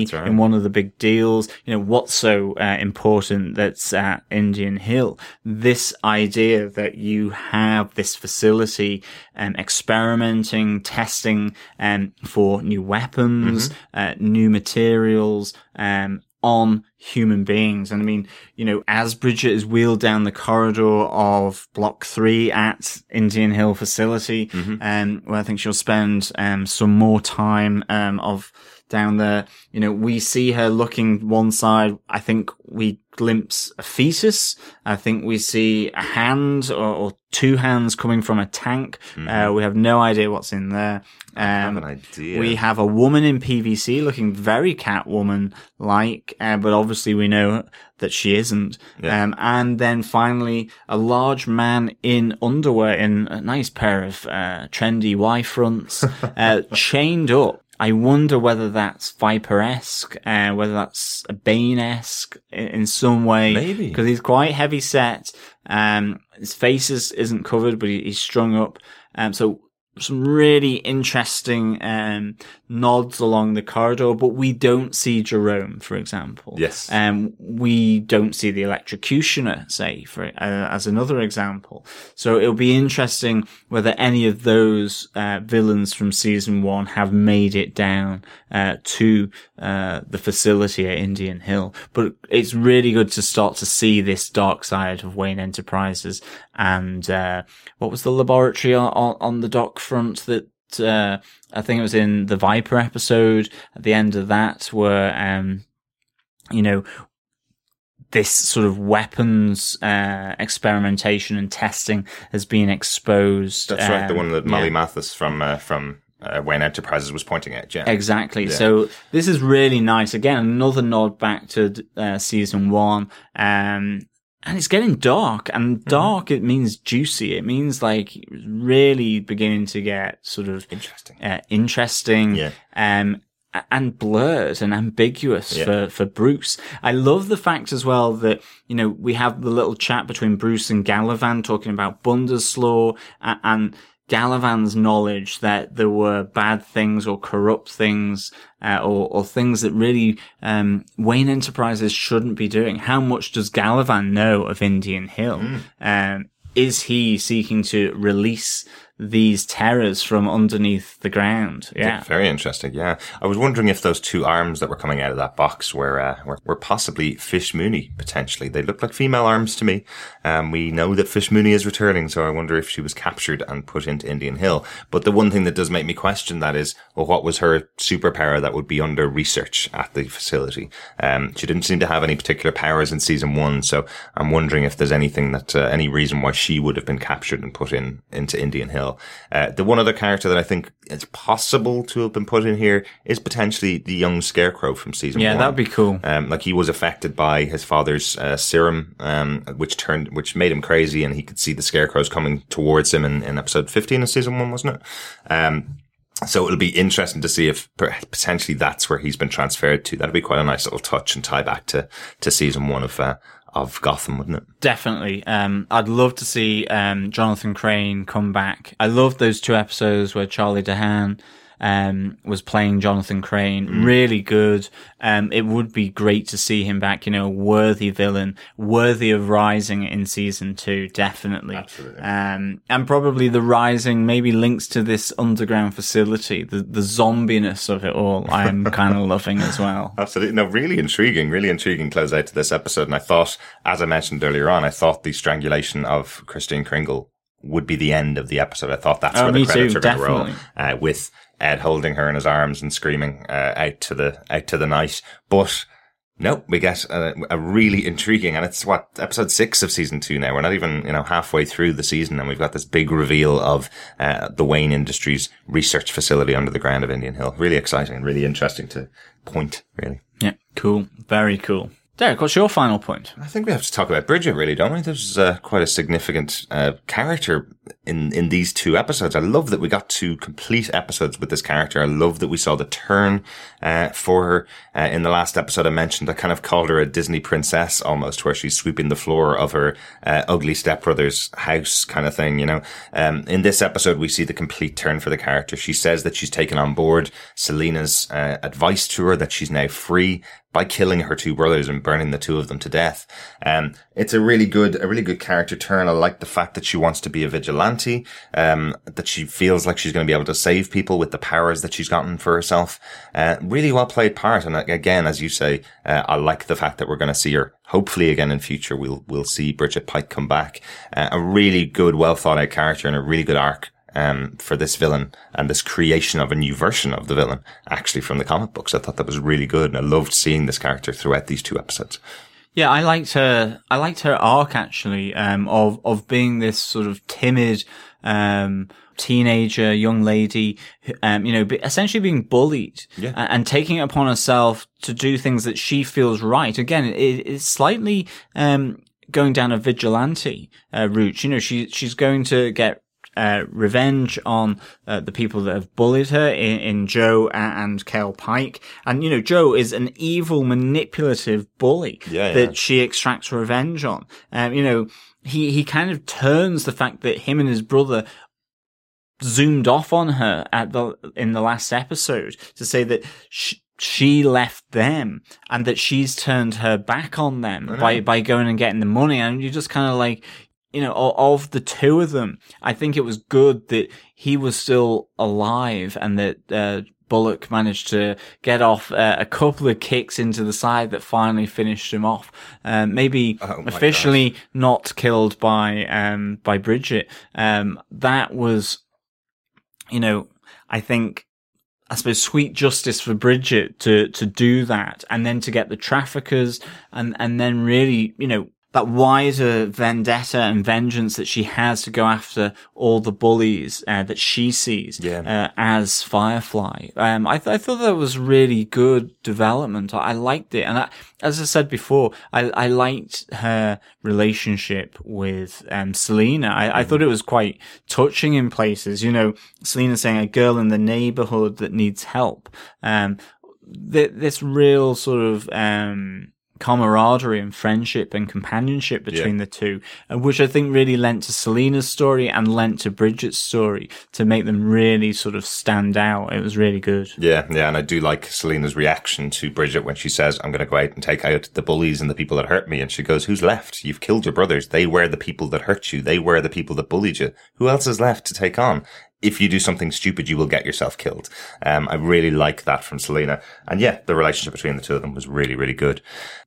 That's right. in one of the big deals. You know, what's so uh, important that's at Indian Hill? This idea that you have this facility um, experimenting, testing um, for new weapons, uh, new materials, um, on human beings. And I mean, you know, as Bridget is wheeled down the corridor of block three at Indian Hill facility, um, where I think she'll spend, um, some more time, um, of down there, you know, we see her looking one side. I think we glimpse a fetus. I think we see a hand or, or two hands coming from a tank. Uh, we have no idea what's in there. Um, have an idea. We have a woman in PVC looking very Catwoman like, uh, but obviously we know that she isn't. Yeah. Um, and then finally a large man in underwear in a nice pair of, uh, trendy Y fronts, (laughs) uh, chained up. I wonder whether that's Viper-esque, uh, whether that's a Bane-esque in, in some way. Maybe. Because he's quite heavy set. Um, his face is, isn't covered, but he, he's strung up. Um, so some really interesting um, nods along the corridor, but we don't see Jerome, for example. Yes. Um, we don't see the electrocutioner, say, for uh, as another example. So it'll be interesting whether any of those uh, villains from season one have made it down uh, to uh, the facility at Indian Hill. But it's really good to start to see this dark side of Wayne Enterprises. And uh, what was the laboratory on, on, on the dock front that uh, I think it was in the Viper episode at the end of that, where um, you know this sort of weapons uh, experimentation and testing has been exposed. That's right. The um, one that Molly yeah. Mathis from uh, from uh, Wayne Enterprises was pointing at. Yeah. Exactly. So this is really nice. Again, another nod back to uh, season one. Um, and it's getting dark and Mm-hmm. dark, it means juicy. It means like really beginning to get sort of Interesting. uh, interesting. Yeah. Um, and blurred and ambiguous Yeah. for, for Bruce. I love the fact as well that, you know, we have the little chat between Bruce and Galavan talking about Bundeslaw and, and Galavan's knowledge that there were bad things or corrupt things, uh, or, or things that really, um, Wayne Enterprises shouldn't be doing. How much does Galavan know of Indian Hill? Um, is he seeking to release these terrors from underneath the ground? Yeah. Very interesting. Yeah, I was wondering if those two arms that were coming out of that box were uh, were, were possibly Fish Mooney potentially. They look like female arms to me. Um, we know that Fish Mooney is returning, so I wonder if she was captured and put into Indian Hill. But the one thing that does make me question that is, well, what was her superpower that would be under research at the facility? Um, she didn't seem to have any particular powers in season one, so I'm wondering if there's anything that uh, any reason why she would have been captured and put in into Indian Hill. Uh, the one other character that I think it's possible to have been put in here is potentially the young Scarecrow from season Yeah, one. Yeah, that'd be cool. Um, like he was affected by his father's uh, serum, um, which turned, which made him crazy, and he could see the scarecrows coming towards him in, in episode fifteen of season one, wasn't it? Um, so it'll be interesting to see if potentially that's where he's been transferred to. That'd be quite a nice little touch and tie back to to season one of uh, of Gotham, wouldn't it? Definitely. Um, I'd love to see um, Jonathan Crane come back. I loved those two episodes where Charlie Tahan um, was playing Jonathan Crane. Really good. Um, it would be great to see him back, you know, a worthy villain, worthy of Rising in season two, definitely. Absolutely. Um, and probably the Rising maybe links to this underground facility, the, the zombiness of it all. I'm (laughs) kind of loving as well. Absolutely. No, really intriguing, really intriguing close out to this episode. And I thought, as I mentioned earlier on, I thought the strangulation of Kristen Kringle would be the end of the episode. I thought that's Oh, where the credits too, are going to roll, uh, with Ed holding her in his arms and screaming uh, out to the out to the night. But no, we get a, a really intriguing, and it's what episode six of season two now. We're not even you know halfway through the season, and we've got this big reveal of uh, the Wayne Industries research facility under the ground of Indian Hill. Really exciting and really interesting to point. Really. Yeah, cool. Very cool. Derek, what's your final point? I think we have to talk about Bridget, really, don't we? There's uh, quite a significant uh, character in in these two episodes. I love that we got two complete episodes with this character. I love that we saw the turn uh, for her uh, in the last episode. I mentioned I kind of called her a Disney princess almost, where she's sweeping the floor of her uh, ugly stepbrother's house, kind of thing. You know, um, in this episode we see the complete turn for the character. She says that she's taken on board Selina's uh, advice to her that she's now free by killing her two brothers and burning the two of them to death. Um, it's a really good, a really good character turn. I like the fact that she wants to be a vigilante, um, that she feels like she's going to be able to save people with the powers that she's gotten for herself. Uh, really well played part. And again, as you say, uh, I like the fact that we're going to see her hopefully again in future. We'll, we'll see Bridget Pike come back. Uh, a really good, well thought out character and a really good arc um, for this villain and this creation of a new version of the villain actually from the comic books. I thought that was really good and I loved seeing this character throughout these two episodes. Yeah, I liked her. I liked her arc actually, um, of of being this sort of timid, um, teenager, young lady, um, you know, essentially being bullied Yeah. a- and, taking it upon herself to do things that she feels right. Again, it, it's slightly um, going down a vigilante uh, route. You know, she she's going to get. Uh, revenge on uh, the people that have bullied her in, in Joe and Kel Pike. And, you know, Joe is an evil, manipulative bully Yeah, that she extracts revenge on. Um, you know, he, he kind of turns the fact that him and his brother zoomed off on her at the, in the last episode to say that she, she left them and that she's turned her back on them by, by going and getting the money. And you're just kind of like, you know, of the two of them, I think it was good that he was still alive and that, uh, Bullock managed to get off uh, a couple of kicks into the side that finally finished him off. Um, maybe Oh officially not killed by um, by Bridget. Um, that was, you know, I think I suppose sweet justice for Bridget to to do that, and then to get the traffickers, and and then really, you know, that wider vendetta and vengeance that she has to go after all the bullies uh, that she sees Yeah. uh, as Firefly. Um, I, th- I thought that was really good development. I, I liked it, and I, as I said before, I, I liked her relationship with um, Selina. I, I thought it was quite touching in places. You know, Selina saying a girl in the neighborhood that needs help. Um, th- this real sort of um, camaraderie and friendship and companionship between Yeah. the two, uh, which I think really lent to Selina's story and lent to Bridget's story to make them really sort of stand out. It was really good. Yeah, yeah, and I do like Selina's reaction to Bridget when she says, I'm going to go out and take out the bullies and the people that hurt me. And she goes, Who's left? You've killed your brothers. They were the people that hurt you. They were the people that bullied you. Who else is left to take on? If you do something stupid, you will get yourself killed. Um, I really like that from Selina. And yeah, the relationship between the two of them was really, really good.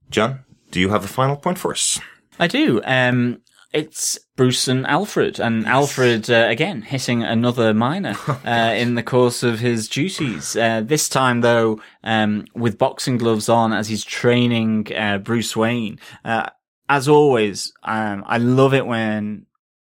John, do you have a final point for us? I do. Um, it's Bruce and Alfred, and Alfred uh, again hitting another minor (laughs) uh, in the course of his duties. Uh, this time, though, um, with boxing gloves on as he's training uh, Bruce Wayne. Uh, as always, um, I love it when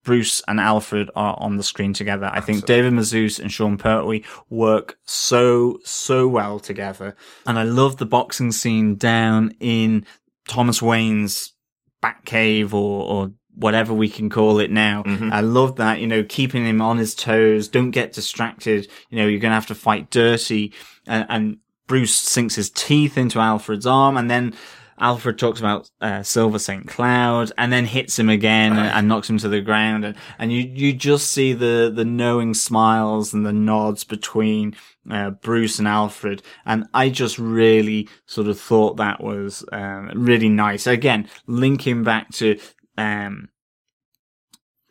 Bruce and Alfred are on the screen together. I think David Mazouz and Sean Pertwee work so, so well together. And I love the boxing scene down in Thomas Wayne's Batcave or, or whatever we can call it now. Mm-hmm. I love that, you know, keeping him on his toes. Don't get distracted. You know, you're going to have to fight dirty. And, and Bruce sinks his teeth into Alfred's arm and then Alfred talks about uh, Silver St. Cloud and then hits him again and, and, knocks him to the ground. And, and you, you just see the, the knowing smiles and the nods between uh, Bruce and Alfred. And I just really sort of thought that was um, really nice. Again, linking back to um,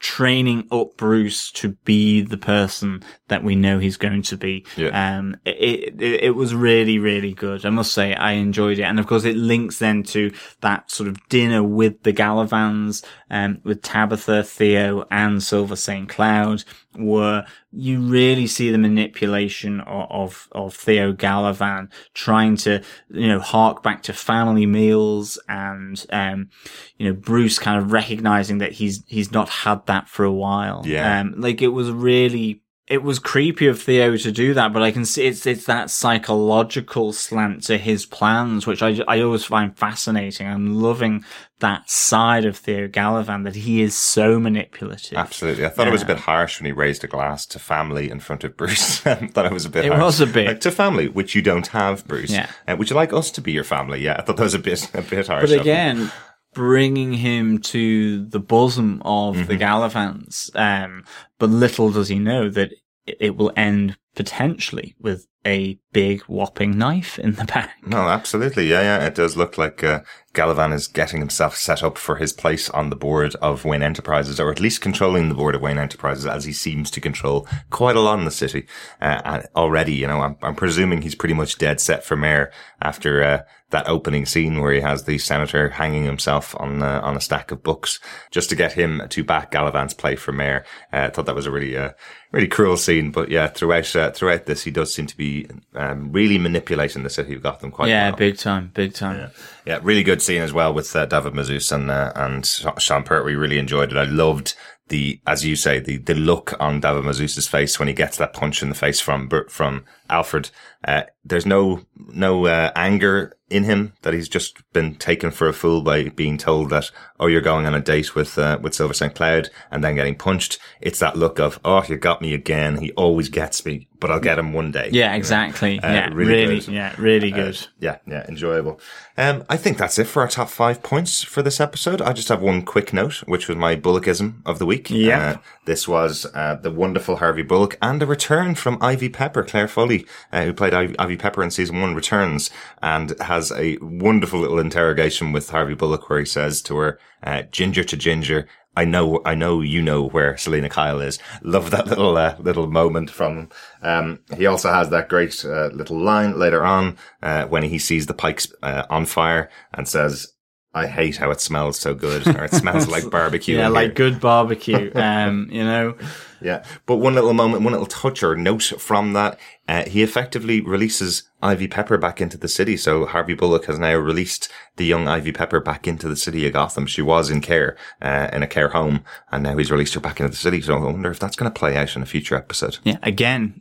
training up Bruce to be the person that we know he's going to be. Yeah. Um, it, it, it was really, really good. I must say I enjoyed it. And of course it links then to that sort of dinner with the Galavans, um, with Tabitha, Theo and Silver St. Cloud where you really see the manipulation of, of, of Theo Galavan trying to, you know, hark back to family meals and, um, you know, Bruce kind of recognizing that he's, he's not had that for a while. Yeah. Um, like it was really, it was creepy of Theo to do that, but I can see it's it's that psychological slant to his plans, which I, I always find fascinating. I'm loving that side of Theo Galavan that he is so manipulative. Absolutely, I thought it was a bit harsh when he raised a glass to family in front of Bruce. (laughs) I thought it was a bit. It harsh. was a bit like, to family, which you don't have, Bruce. Yeah. Uh, would you like us to be your family? Yeah, I thought that was a bit (laughs) a bit harsh. But again, bringing him to the bosom of Mm-hmm. the Galavans. Um, but little does he know that it- it will end potentially with a big whopping knife in the back. No, absolutely. Yeah, yeah. It does look like uh, Galavan is getting himself set up for his place on the board of Wayne Enterprises, or at least controlling the board of Wayne Enterprises, as he seems to control quite a lot in the city uh, already. You know, I'm, I'm presuming he's pretty much dead set for mayor after uh, that opening scene where he has the senator hanging himself on uh, on a stack of books just to get him to back Galavan's play for mayor. Uh, I thought that was a really uh, really cruel scene, but yeah, throughout uh, throughout this, he does seem to be um, really manipulating the city of Gotham quite Yeah, well. big time, big time. Yeah, really good scene as well with uh, David Mazouz and uh, and Sean Pertwee. Really enjoyed it. I loved the, as you say, the the look on David Mazouz's face when he gets that punch in the face from from Alfred. Uh, there's no no uh, anger in him that he's just been taken for a fool by being told that oh you're going on a date with uh, with Silver St Cloud and then getting punched. It's that look of oh you got me again. He always gets me, but I'll get him one day. Yeah, exactly. Uh, yeah, really really, good. yeah, really good. Yeah, yeah, enjoyable. Um, I think that's it for our top five points for this episode. I just have one quick note, which was my Bullockism of the week. Yeah. Uh, this was uh, the wonderful Harvey Bullock and a return from Ivy Pepper, Clare Foley, uh, who played Ivy, Ivy Pepper in season one, returns and has a wonderful little interrogation with Harvey Bullock where he says to her, uh, ginger to ginger, I know, I know you know where Selina Kyle is. Love that little, uh, little moment from him. Um, he also has that great, uh, little line later on, uh, when he sees the pikes, uh, on fire and says, I hate how it smells so good, or it smells (laughs) like barbecue. Yeah, like good barbecue. (laughs) Um, you know, Yeah. But one little moment, one little touch or note from that, uh, he effectively releases Ivy Pepper back into the city. So Harvey Bullock has now released the young Ivy Pepper back into the city of Gotham. She was in care, uh, in a care home, and now he's released her back into the city. So I wonder if that's going to play out in a future episode. yeah. Again,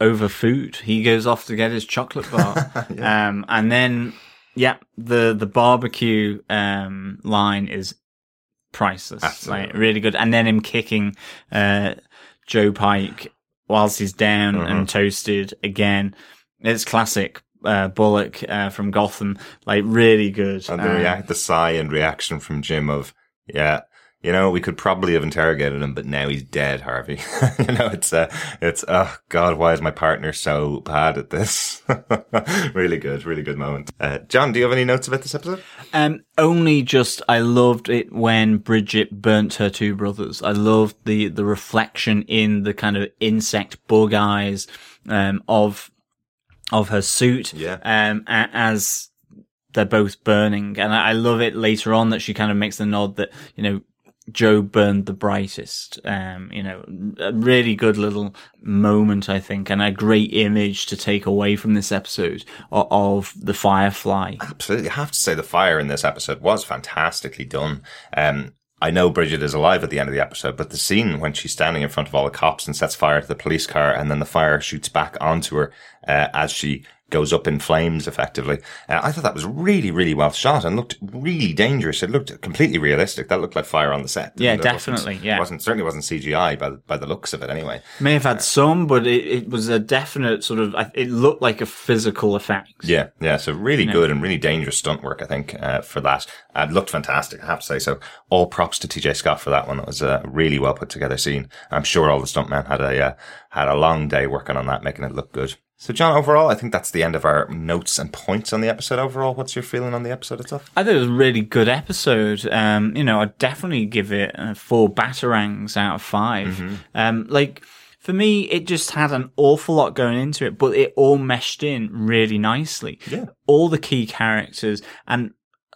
over food. He goes off to get his chocolate bar, (laughs) um, and then yeah, the the barbecue um line is priceless. Absolutely. Like really good. And then him kicking uh Joe Pike whilst he's down Mm-hmm. and toasted again. It's classic. Uh, Bullock uh, from Gotham, like really good. And the react, the sigh and reaction from Jim of, yeah, you know, we could probably have interrogated him, but now he's dead, Harvey. (laughs) you know, it's, uh, it's, oh God, why is my partner so bad at this? (laughs) really good, really good moment. Uh, John, do you have any notes about this episode? Um, only just I loved it when Bridget burnt her two brothers. I loved the the reflection in the kind of insect bug eyes um, of of her suit. Yeah. Um, as they're both burning, and I, I love it later on that she kind of makes the nod that you know. Joe burned the brightest. Um, you know, a really good little moment, I think, and a great image to take away from this episode of, of the Firefly. Absolutely. I have to say the fire in this episode was fantastically done. Um, I know Bridget is alive at the end of the episode, but the scene when she's standing in front of all the cops and sets fire to the police car and then the fire shoots back onto her, uh, as she goes up in flames effectively. Uh, I thought that was really, really well shot and looked really dangerous. It looked completely realistic. That looked like fire on the set. Yeah, definitely, Wasn't, yeah. wasn't certainly wasn't CGI by the, by the looks of it anyway. May have had some, but it, it was a definite sort of. It looked like a physical effect. Yeah, yeah. So really good and really dangerous stunt work, I think, uh, for that. Uh, it looked fantastic, I have to say. So all props to TJ Scott for that one. It was a really well put together scene. I'm sure all the stuntmen had a, uh, had a long day working on that, making it look good. So John, overall, I think that's the end of our notes and points on the episode overall. What's your feeling on the episode itself? I think it was a really good episode. Um, you know, I'd definitely give it uh, four batarangs out of 5 Um, like for me, it just had an awful lot going into it, but it all meshed in really nicely. Yeah. All the key characters, and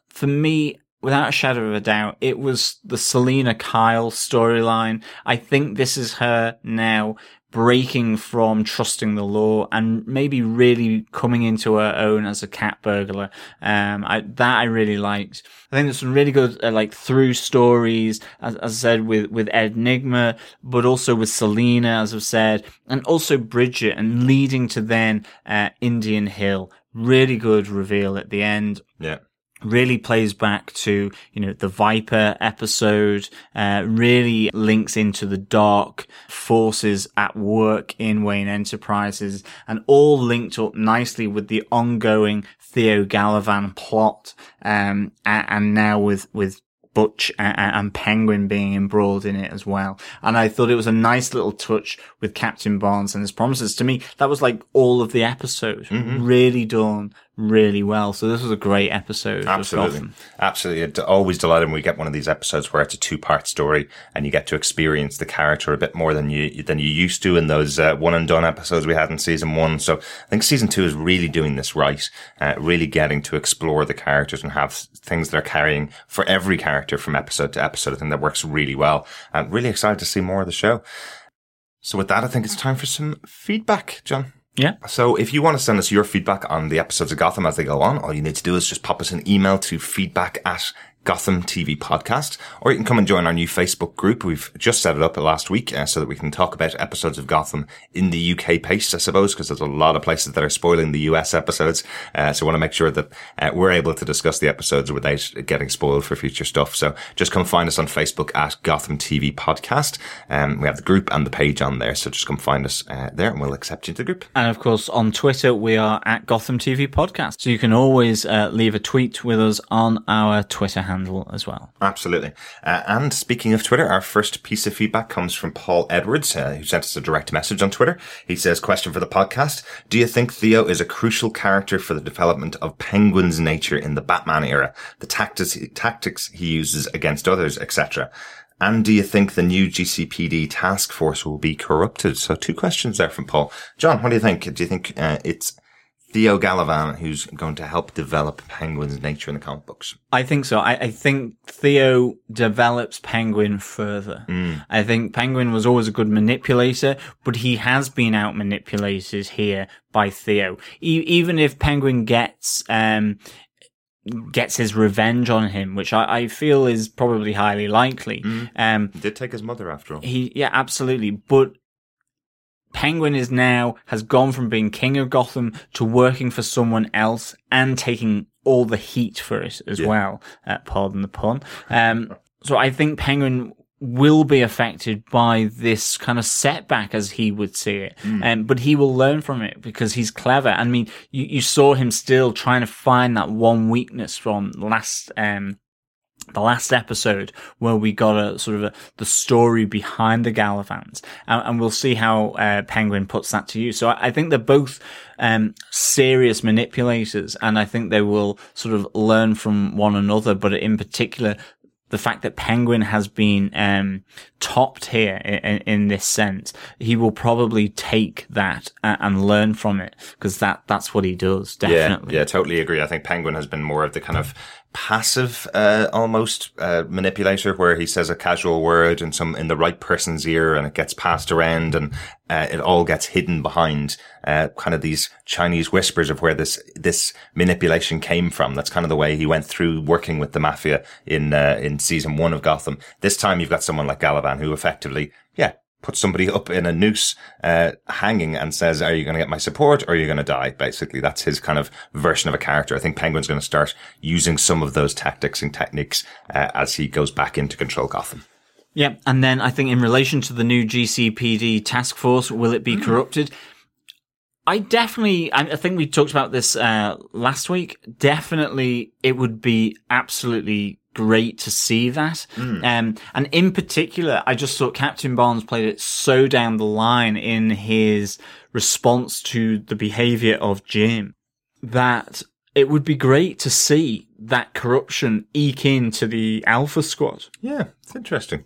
for me, without a shadow of a doubt, it was the Selina Kyle storyline. I think this is her now breaking from trusting the law and maybe really coming into her own as a cat burglar. Um, I, that I really liked. I think there's some really good, uh, like through stories, as, as I said, with, with ed Nygma, but also with Selina, as I've said, and also Bridget and leading to then, uh, Indian Hill. Really good reveal at the end Yeah. Really plays back to you know the viper episode uh, really links into the dark forces at work in wayne enterprises and all linked up nicely with the ongoing theo galavan plot um, and now with with Butch and Penguin being embroiled in it as well. And I thought it was a nice little touch with Captain Barnes and his promises. To me, that was like all of the episode. Really done really well. So this was a great episode. Absolutely. Absolutely. It always delighted when we get one of these episodes where it's a two part story and you get to experience the character a bit more than you, than you used to in those uh, one and done episodes we had in season one. So I think season two is really doing this right, uh, really getting to explore the characters and have things that are carrying for every character from episode to episode. I think that works really well. I'm really excited to see more of the show. So with that, I think it's time for some feedback, John. Yeah. So if you want to send us your feedback on the episodes of Gotham as they go on, all you need to do is just pop us an email to feedback at Gotham TV podcast, or you can come and join our new Facebook group. We've just set it up last week uh, so that we can talk about episodes of Gotham in the UK pace, I suppose, because there's a lot of places that are spoiling the US episodes. Uh, so I want to make sure that uh, we're able to discuss the episodes without getting spoiled for future stuff. So just come find us on Facebook at Gotham TV podcast. Um, we have the group and the page on there. So just come find us uh, there and we'll accept you to the group. And of course, on Twitter, we are at Gotham TV Podcast. So you can always uh, leave a tweet with us on our Twitter handle as well. Absolutely. Uh, and speaking of Twitter, our first piece of feedback comes from Paul Edwards, uh, who sent us a direct message on Twitter. He says, question for the podcast. Do you think Theo is a crucial character for the development of Penguin's nature in the Batman era? The tactics, tactics he uses against others, etc. And do you think the new GCPD task force will be corrupted? So two questions there from Paul. John, what do you think? Do you think uh, it's Theo Galavan who's going to help develop Penguin's nature in the comic books? I think so. I, I think Theo develops Penguin further. I think Penguin was always a good manipulator, but he has been out manipulated here by Theo. E- even if Penguin gets, um, gets his revenge on him, which I, I feel is probably highly likely. Um, He did take his mother after all. he, yeah, absolutely. But Penguin is now has gone from being king of Gotham to working for someone else and taking all the heat for it as well. Uh, pardon the pun. Um, so I think Penguin will be affected by this kind of setback as he would see it. Um, but he will learn from it because he's clever. I mean, you, you saw him still trying to find that one weakness from last, um, the last episode where we got a sort of a, the story behind the Galavans, and, and we'll see how uh, Penguin puts that to you. So I, I think they're both um, serious manipulators, and I think they will sort of learn from one another. But in particular, the fact that Penguin has been um, topped here in, in, this sense, he will probably take that and, and learn from it because that that's what he does. Definitely. Yeah, yeah, totally agree. I think Penguin has been more of the kind of passive, uh, almost, uh, manipulator where he says a casual word in some, in the right person's ear and it gets passed around and, uh, it all gets hidden behind, uh, kind of these Chinese whispers of where this, this manipulation came from. That's kind of the way he went through working with the mafia in, uh, in season one of Gotham. This time you've got someone like Galavan who effectively, yeah, puts somebody up in a noose, uh, hanging and says, are you going to get my support or are you going to die? Basically, that's his kind of version of a character. I think Penguin's going to start using some of those tactics and techniques, uh, as he goes back into control Gotham. Yeah. And then I think in relation to the new GCPD task force, will it be mm. corrupted? I definitely, I think we talked about this, uh, last week. Definitely it would be absolutely great to see that. Mm. Um, and in particular, I just thought Captain Barnes played it so down the line in his response to the behavior of Jim that it would be great to see that corruption eke into the Alpha Squad. Yeah, it's interesting.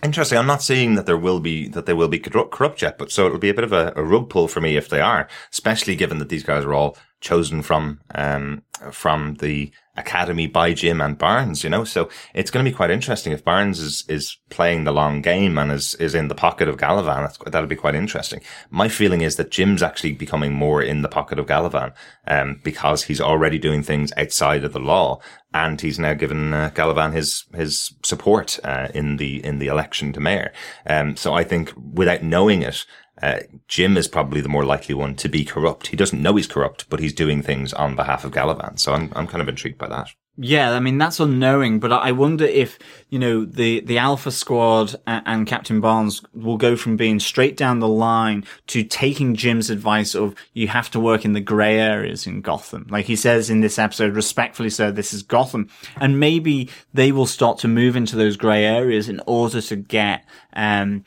Interesting. I'm not seeing that there will be that they will be corrupt yet, but so it'll be a bit of a, a rug pull for me if they are, especially given that these guys are all chosen from um, from the academy by Jim and Barnes, you know. So it's going to be quite interesting if Barnes is is playing the long game and is is in the pocket of Galavan. that'll be quite interesting. My feeling is that Jim's actually becoming more in the pocket of Galavan, um, because he's already doing things outside of the law, and he's now given uh, Galavan his his support uh, in the in the election to mayor. Um, so I think without knowing it, uh, Jim is probably the more likely one to be corrupt. He doesn't know he's corrupt, but he's doing things on behalf of Galavan. So I'm, I'm kind of intrigued by that. Yeah, I mean that's unknowing, but I wonder if you know the the Alpha Squad and, Captain Barnes will go from being straight down the line to taking Jim's advice of you have to work in the grey areas in Gotham, like he says in this episode, respectfully, sir, this is Gotham, and maybe they will start to move into those grey areas in order to get um,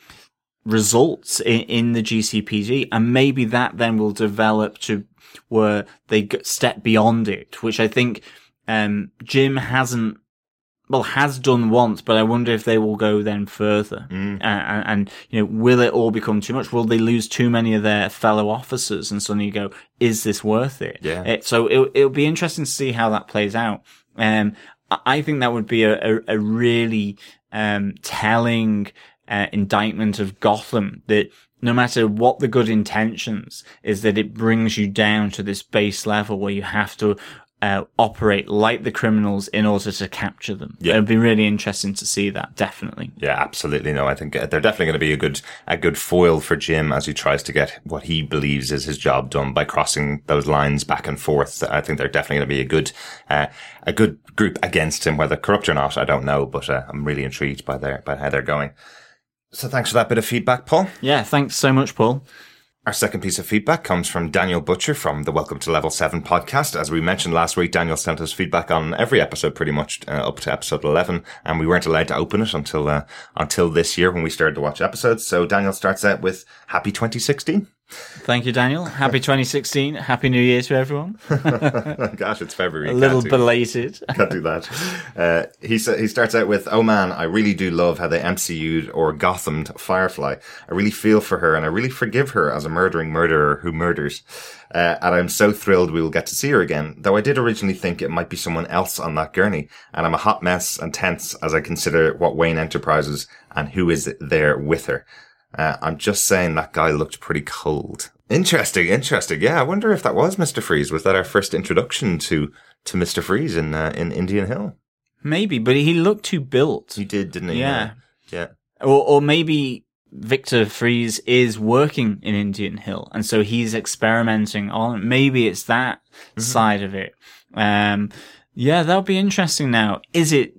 results in, in the GCPD. And maybe that then will develop to where they step beyond it, which I think, um, Jim hasn't, well, has done once, but I wonder if they will go then further. Mm. Uh, and, and, you know, will it all become too much? Will they lose too many of their fellow officers and suddenly go, is this worth it? Yeah. It, so it, it'll be interesting to see how that plays out. Um, I think that would be a, a, a really, um, telling, uh, indictment of Gotham that no matter what the good intentions is that it brings you down to this base level where you have to uh, operate like the criminals in order to capture them. Yeah. It'd be really interesting to see that. Definitely. Yeah, absolutely. No, I think uh, they're definitely going to be a good, a good foil for Jim as he tries to get what he believes is his job done by crossing those lines back and forth. I think they're definitely going to be a good, uh, a good group against him, whether corrupt or not. I don't know, but uh, I'm really intrigued by their, by how they're going. So thanks for that bit of feedback, Paul. Yeah, thanks so much, Paul. Our second piece of feedback comes from Daniel Butcher from the Welcome to Level 7 podcast. As we mentioned last week, Daniel sent us feedback on every episode pretty much uh, up to episode 11, and we weren't allowed to open it until, uh, until this year when we started to watch episodes. So Daniel starts out with Happy 2016. Thank you, Daniel. Happy (laughs) 2016. Happy New Year to everyone. (laughs) Gosh, it's February. A little belated. (laughs) Can't do that. Uh, he sa- he starts out with, "Oh man, I really do love how they MCU'd or Gothamed Firefly. I really feel for her, and I really forgive her as a murdering murderer who murders. Uh, and I'm so thrilled we will get to see her again. Though I did originally think it might be someone else on that gurney, and I'm a hot mess and tense as I consider what Wayne Enterprises and who is there with her." Uh, I'm just saying that guy looked pretty cold. Interesting, interesting. Yeah, I wonder if that was Mr. Freeze. Was that our first introduction to to Mr. Freeze in uh, in Indian Hill? Maybe, but he looked too built. He did, didn't he? Yeah, yeah. Or or maybe Victor Fries is working in Indian Hill, and so he's experimenting on. Maybe it's that mm-hmm. side of it. Um, yeah, that'll be interesting. Now, is it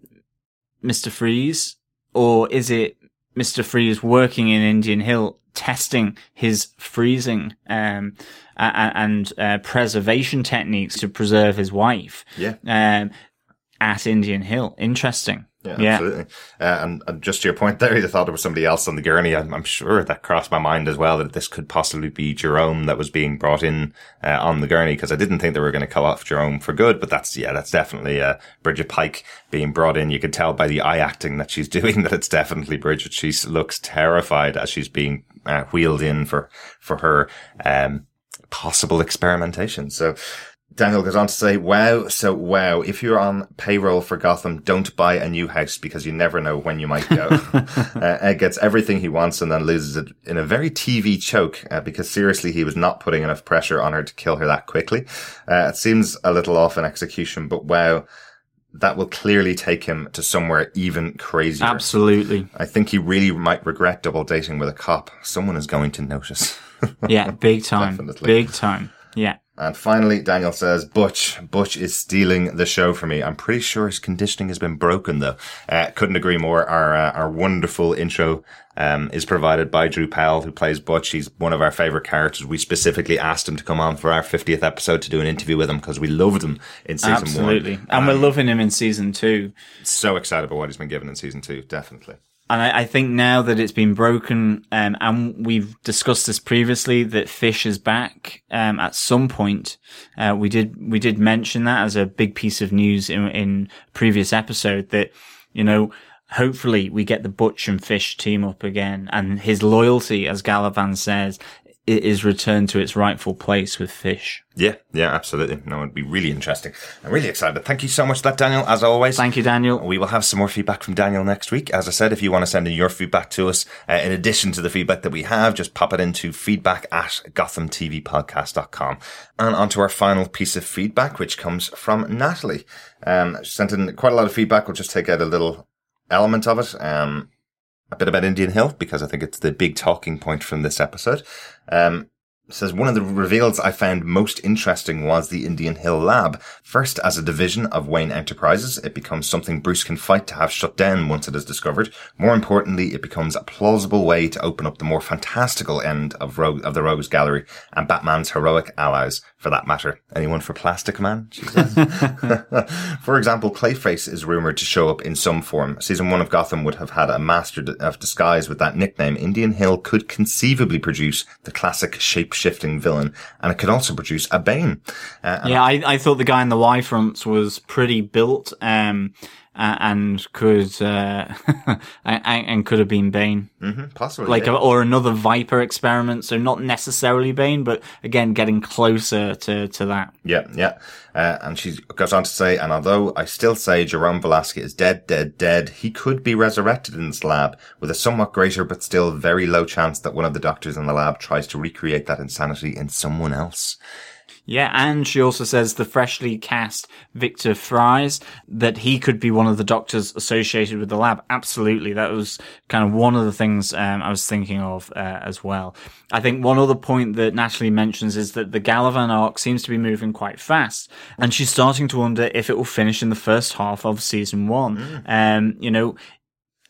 Mr. Freeze or is it Mr. Freeze working in Indian Hill, testing his freezing um, and, uh, preservation techniques to preserve his wife. Yeah. Um, at Indian Hill. Interesting. Yeah, yeah. absolutely. Uh, and, and, just to your point there, you thought there was somebody else on the gurney. I'm, I'm, sure that crossed my mind as well that this could possibly be Jerome that was being brought in uh, on the gurney because I didn't think they were going to cut off Jerome for good. But that's yeah, that's definitely uh, Bridget Pike being brought in. You could tell by the eye acting that she's (laughs) doing that it's definitely Bridget. She looks terrified as she's being uh, wheeled in for for her um, possible experimentation. So Daniel goes on to say, wow, so wow, if you're on payroll for Gotham, don't buy a new house because you never know when you might go. (laughs) uh, Ed gets everything he wants and then loses it in a very TV choke uh, because seriously, he was not putting enough pressure on her to kill her that quickly. Uh, it seems a little off in execution, but wow, that will clearly take him to somewhere even crazier. Absolutely. I think he really might regret double dating with a cop. Someone is going to notice. yeah, big (laughs) time. Definitely. Big time. Yeah. And finally, Daniel says, Butch, Butch is stealing the show for me. I'm pretty sure his conditioning has been broken though. Uh, couldn't agree more. Our, uh, our wonderful intro, um, is provided by Drew Powell, who plays Butch. He's one of our favorite characters. We specifically asked him to come on for our 50th episode to do an interview with him because we loved him in season Absolutely. one. Absolutely. And we're loving him in season two. So excited about what he's been given in season two. Definitely. And I, I think now that it's been broken, um, and we've discussed this previously, that Fish is back. Um, at some point, uh, we did we did mention that as a big piece of news in in previous episode that you know hopefully we get the Butch and Fish team up again, and his loyalty, as Galavan says, i- is returned to its rightful place with Fish. Yeah, yeah, absolutely. No, it'd be really interesting. I'm really excited. Thank you so much for that, Daniel, as always. Thank you, Daniel. We will have some more feedback from Daniel next week. As I said, if you want to send in your feedback to us, uh, in addition to the feedback that we have, just pop it into feedback at gothamtvpodcast.com. And on to our final piece of feedback, which comes from Natalie. Um, she sent in quite a lot of feedback. We'll just take out a little element of it. Um, a bit about Indian Hill because I think it's the big talking point from this episode. Um, says one of the reveals I found most interesting was the Indian Hill Lab. First, as a division of Wayne Enterprises, it becomes something Bruce can fight to have shut down once it is discovered. More importantly, it becomes a plausible way to open up the more fantastical end of, Rogue, of the Rogues Gallery and Batman's heroic allies, for that matter. Anyone for Plastic Man? (laughs) (laughs) For example, Clayface is rumored to show up in some form. Season one of Gotham would have had a master of disguise with that nickname. Indian Hill could conceivably produce the classic shape-shifting villain, and it could also produce a Bane. Uh, Yeah, I, I thought the guy in the Y fronts was pretty built, um, and could, uh, (laughs) and, and could have been Bane. mhm, possibly. Like, yeah. a, or another Viper experiment. So not necessarily Bane, but again, getting closer to, to that. Yeah, yeah. Uh, and she goes on to say, and although I still say Jerome Valeska is dead, dead, dead, he could be resurrected in this lab with a somewhat greater but still very low chance that one of the doctors in the lab tries to recreate that insanity in someone else. Yeah, and she also says the freshly cast Victor Fries that he could be one of the doctors associated with the lab. Absolutely, that was kind of one of the things um, I was thinking of uh, as well. I think one other point that Natalie mentions is that the Galavan arc seems to be moving quite fast, and she's starting to wonder if it will finish in the first half of season one. Um, you know,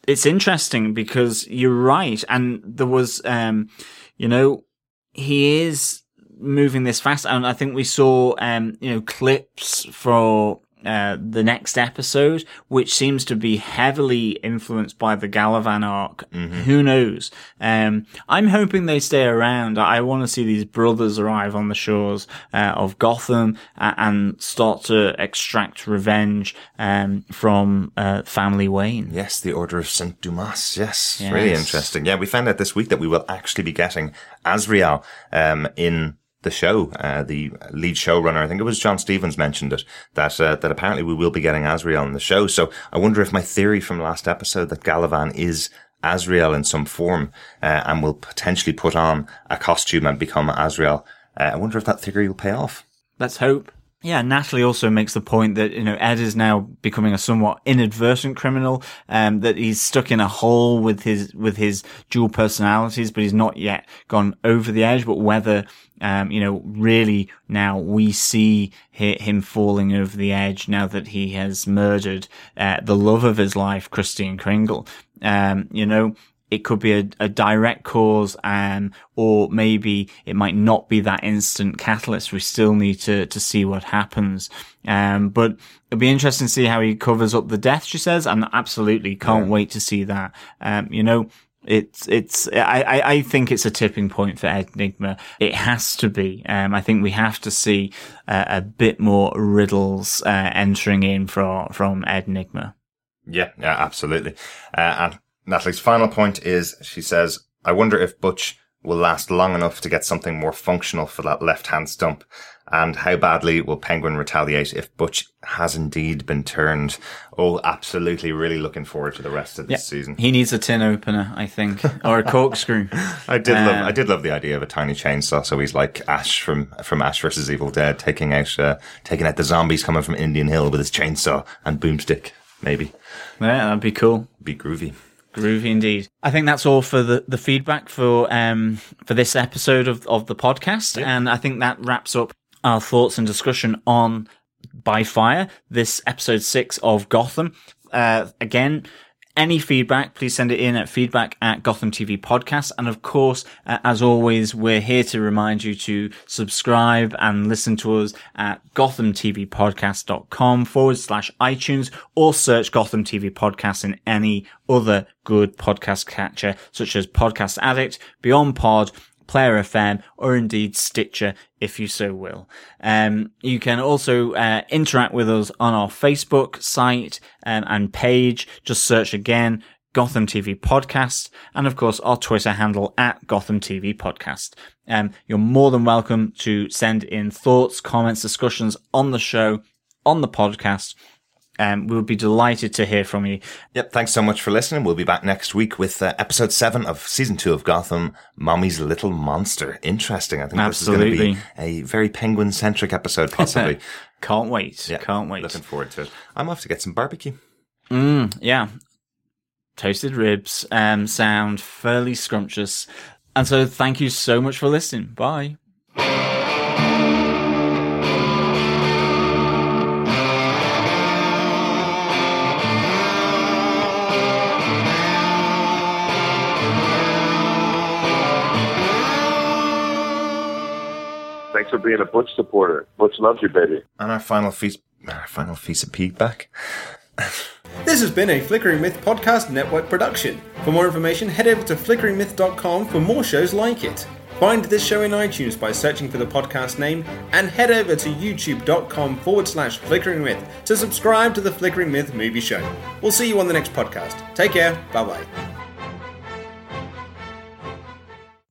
it's interesting because you're right, and there was, um, you know, he is moving this fast, and I think we saw, um, you know, clips for uh, the next episode, which seems to be heavily influenced by the Galavan arc. Who knows? Um, I'm hoping they stay around. I want to see these brothers arrive on the shores uh, of Gotham uh, and start to extract revenge um, from uh, family Wayne. Yes, the Order of Saint Dumas. Yes, really interesting. Yeah, we found out this week that we will actually be getting Azrael um, in the show. Uh, the lead showrunner, I think it was John Stephens, mentioned it that uh, that apparently we will be getting Azrael in the show. So I wonder if my theory from last episode that Galavan is Azrael in some form uh, and will potentially put on a costume and become Azrael. Uh, I wonder if that theory will pay off. Let's hope. Yeah, Natalie also makes the point that, you know, Ed is now becoming a somewhat inadvertent criminal, um, that he's stuck in a hole with his, with his dual personalities, but he's not yet gone over the edge, but whether, um, you know, really now we see him falling over the edge now that he has murdered, uh, the love of his life, Kristen Kringle. Um, you know, it could be a, a direct cause, um, or maybe it might not be that instant catalyst. We still need to, to see what happens. Um, but it'll be interesting to see how he covers up the death, she says, and absolutely can't wait to see that. Um, you know, it's, it's, I, I, I think it's a tipping point for Nygma. It has to be. Um, I think we have to see uh, a bit more riddles, uh, entering in from, from Nygma. Yeah, yeah, absolutely. Uh, and Natalie's final point is she says, I wonder if Butch will last long enough to get something more functional for that left-hand stump? And how badly will Penguin retaliate if Butch has indeed been turned? Oh, absolutely. Really looking forward to the rest of this Yeah. season. He needs a tin opener, I think, or a corkscrew. (laughs) I did love, Uh, I did love the idea of a tiny chainsaw. So he's like Ash from, from Ash versus Evil Dead, taking out, uh, taking out the zombies coming from Indian Hill with his chainsaw and boomstick. Maybe Yeah, that'd be cool. be groovy. Groovy indeed. I think that's all for the, the feedback for um for this episode of, of the podcast. And I think that wraps up our thoughts and discussion on By Fire, this episode six of Gotham. Uh again, any feedback, please send it in at feedback at Gotham TV Podcast. And of course, uh, as always, we're here to remind you to subscribe and listen to us at gothamtvpodcast.com forward slash iTunes or search Gotham TV Podcast in any other good podcast catcher, such as Podcast Addict, BeyondPod, Player FM, or indeed Stitcher, if you so will. Um, you can also uh, interact with us on our Facebook site um, and page. Just search again Gotham TV Podcast, and of course our Twitter handle at Gotham TV Podcast. Um, you're more than welcome to send in thoughts, comments, discussions on the show, on the podcast. Um, we would be delighted to hear from you. Yep. Thanks so much for listening. We'll be back next week with uh, episode seven of season two of Gotham, Mommy's Little Monster. Interesting. I think this is going to be a very penguin centric episode, possibly. (laughs) Can't wait. Yeah, Can't wait. Looking forward to it. I'm off to get some barbecue. Yeah. Toasted ribs um, sound fairly scrumptious. And so thank you so much for listening. Bye. Thanks for being a Butch supporter. Butch loves you, baby. And our final feast, our final piece of feedback. (laughs) This has been a Flickering Myth Podcast Network production. For more information, head over to flickeringmyth.com for more shows like it. Find this show in iTunes by searching for the podcast name and head over to youtube.com forward slash flickering myth to subscribe to the Flickering Myth movie show. We'll see you on the next podcast. Take care. Bye bye.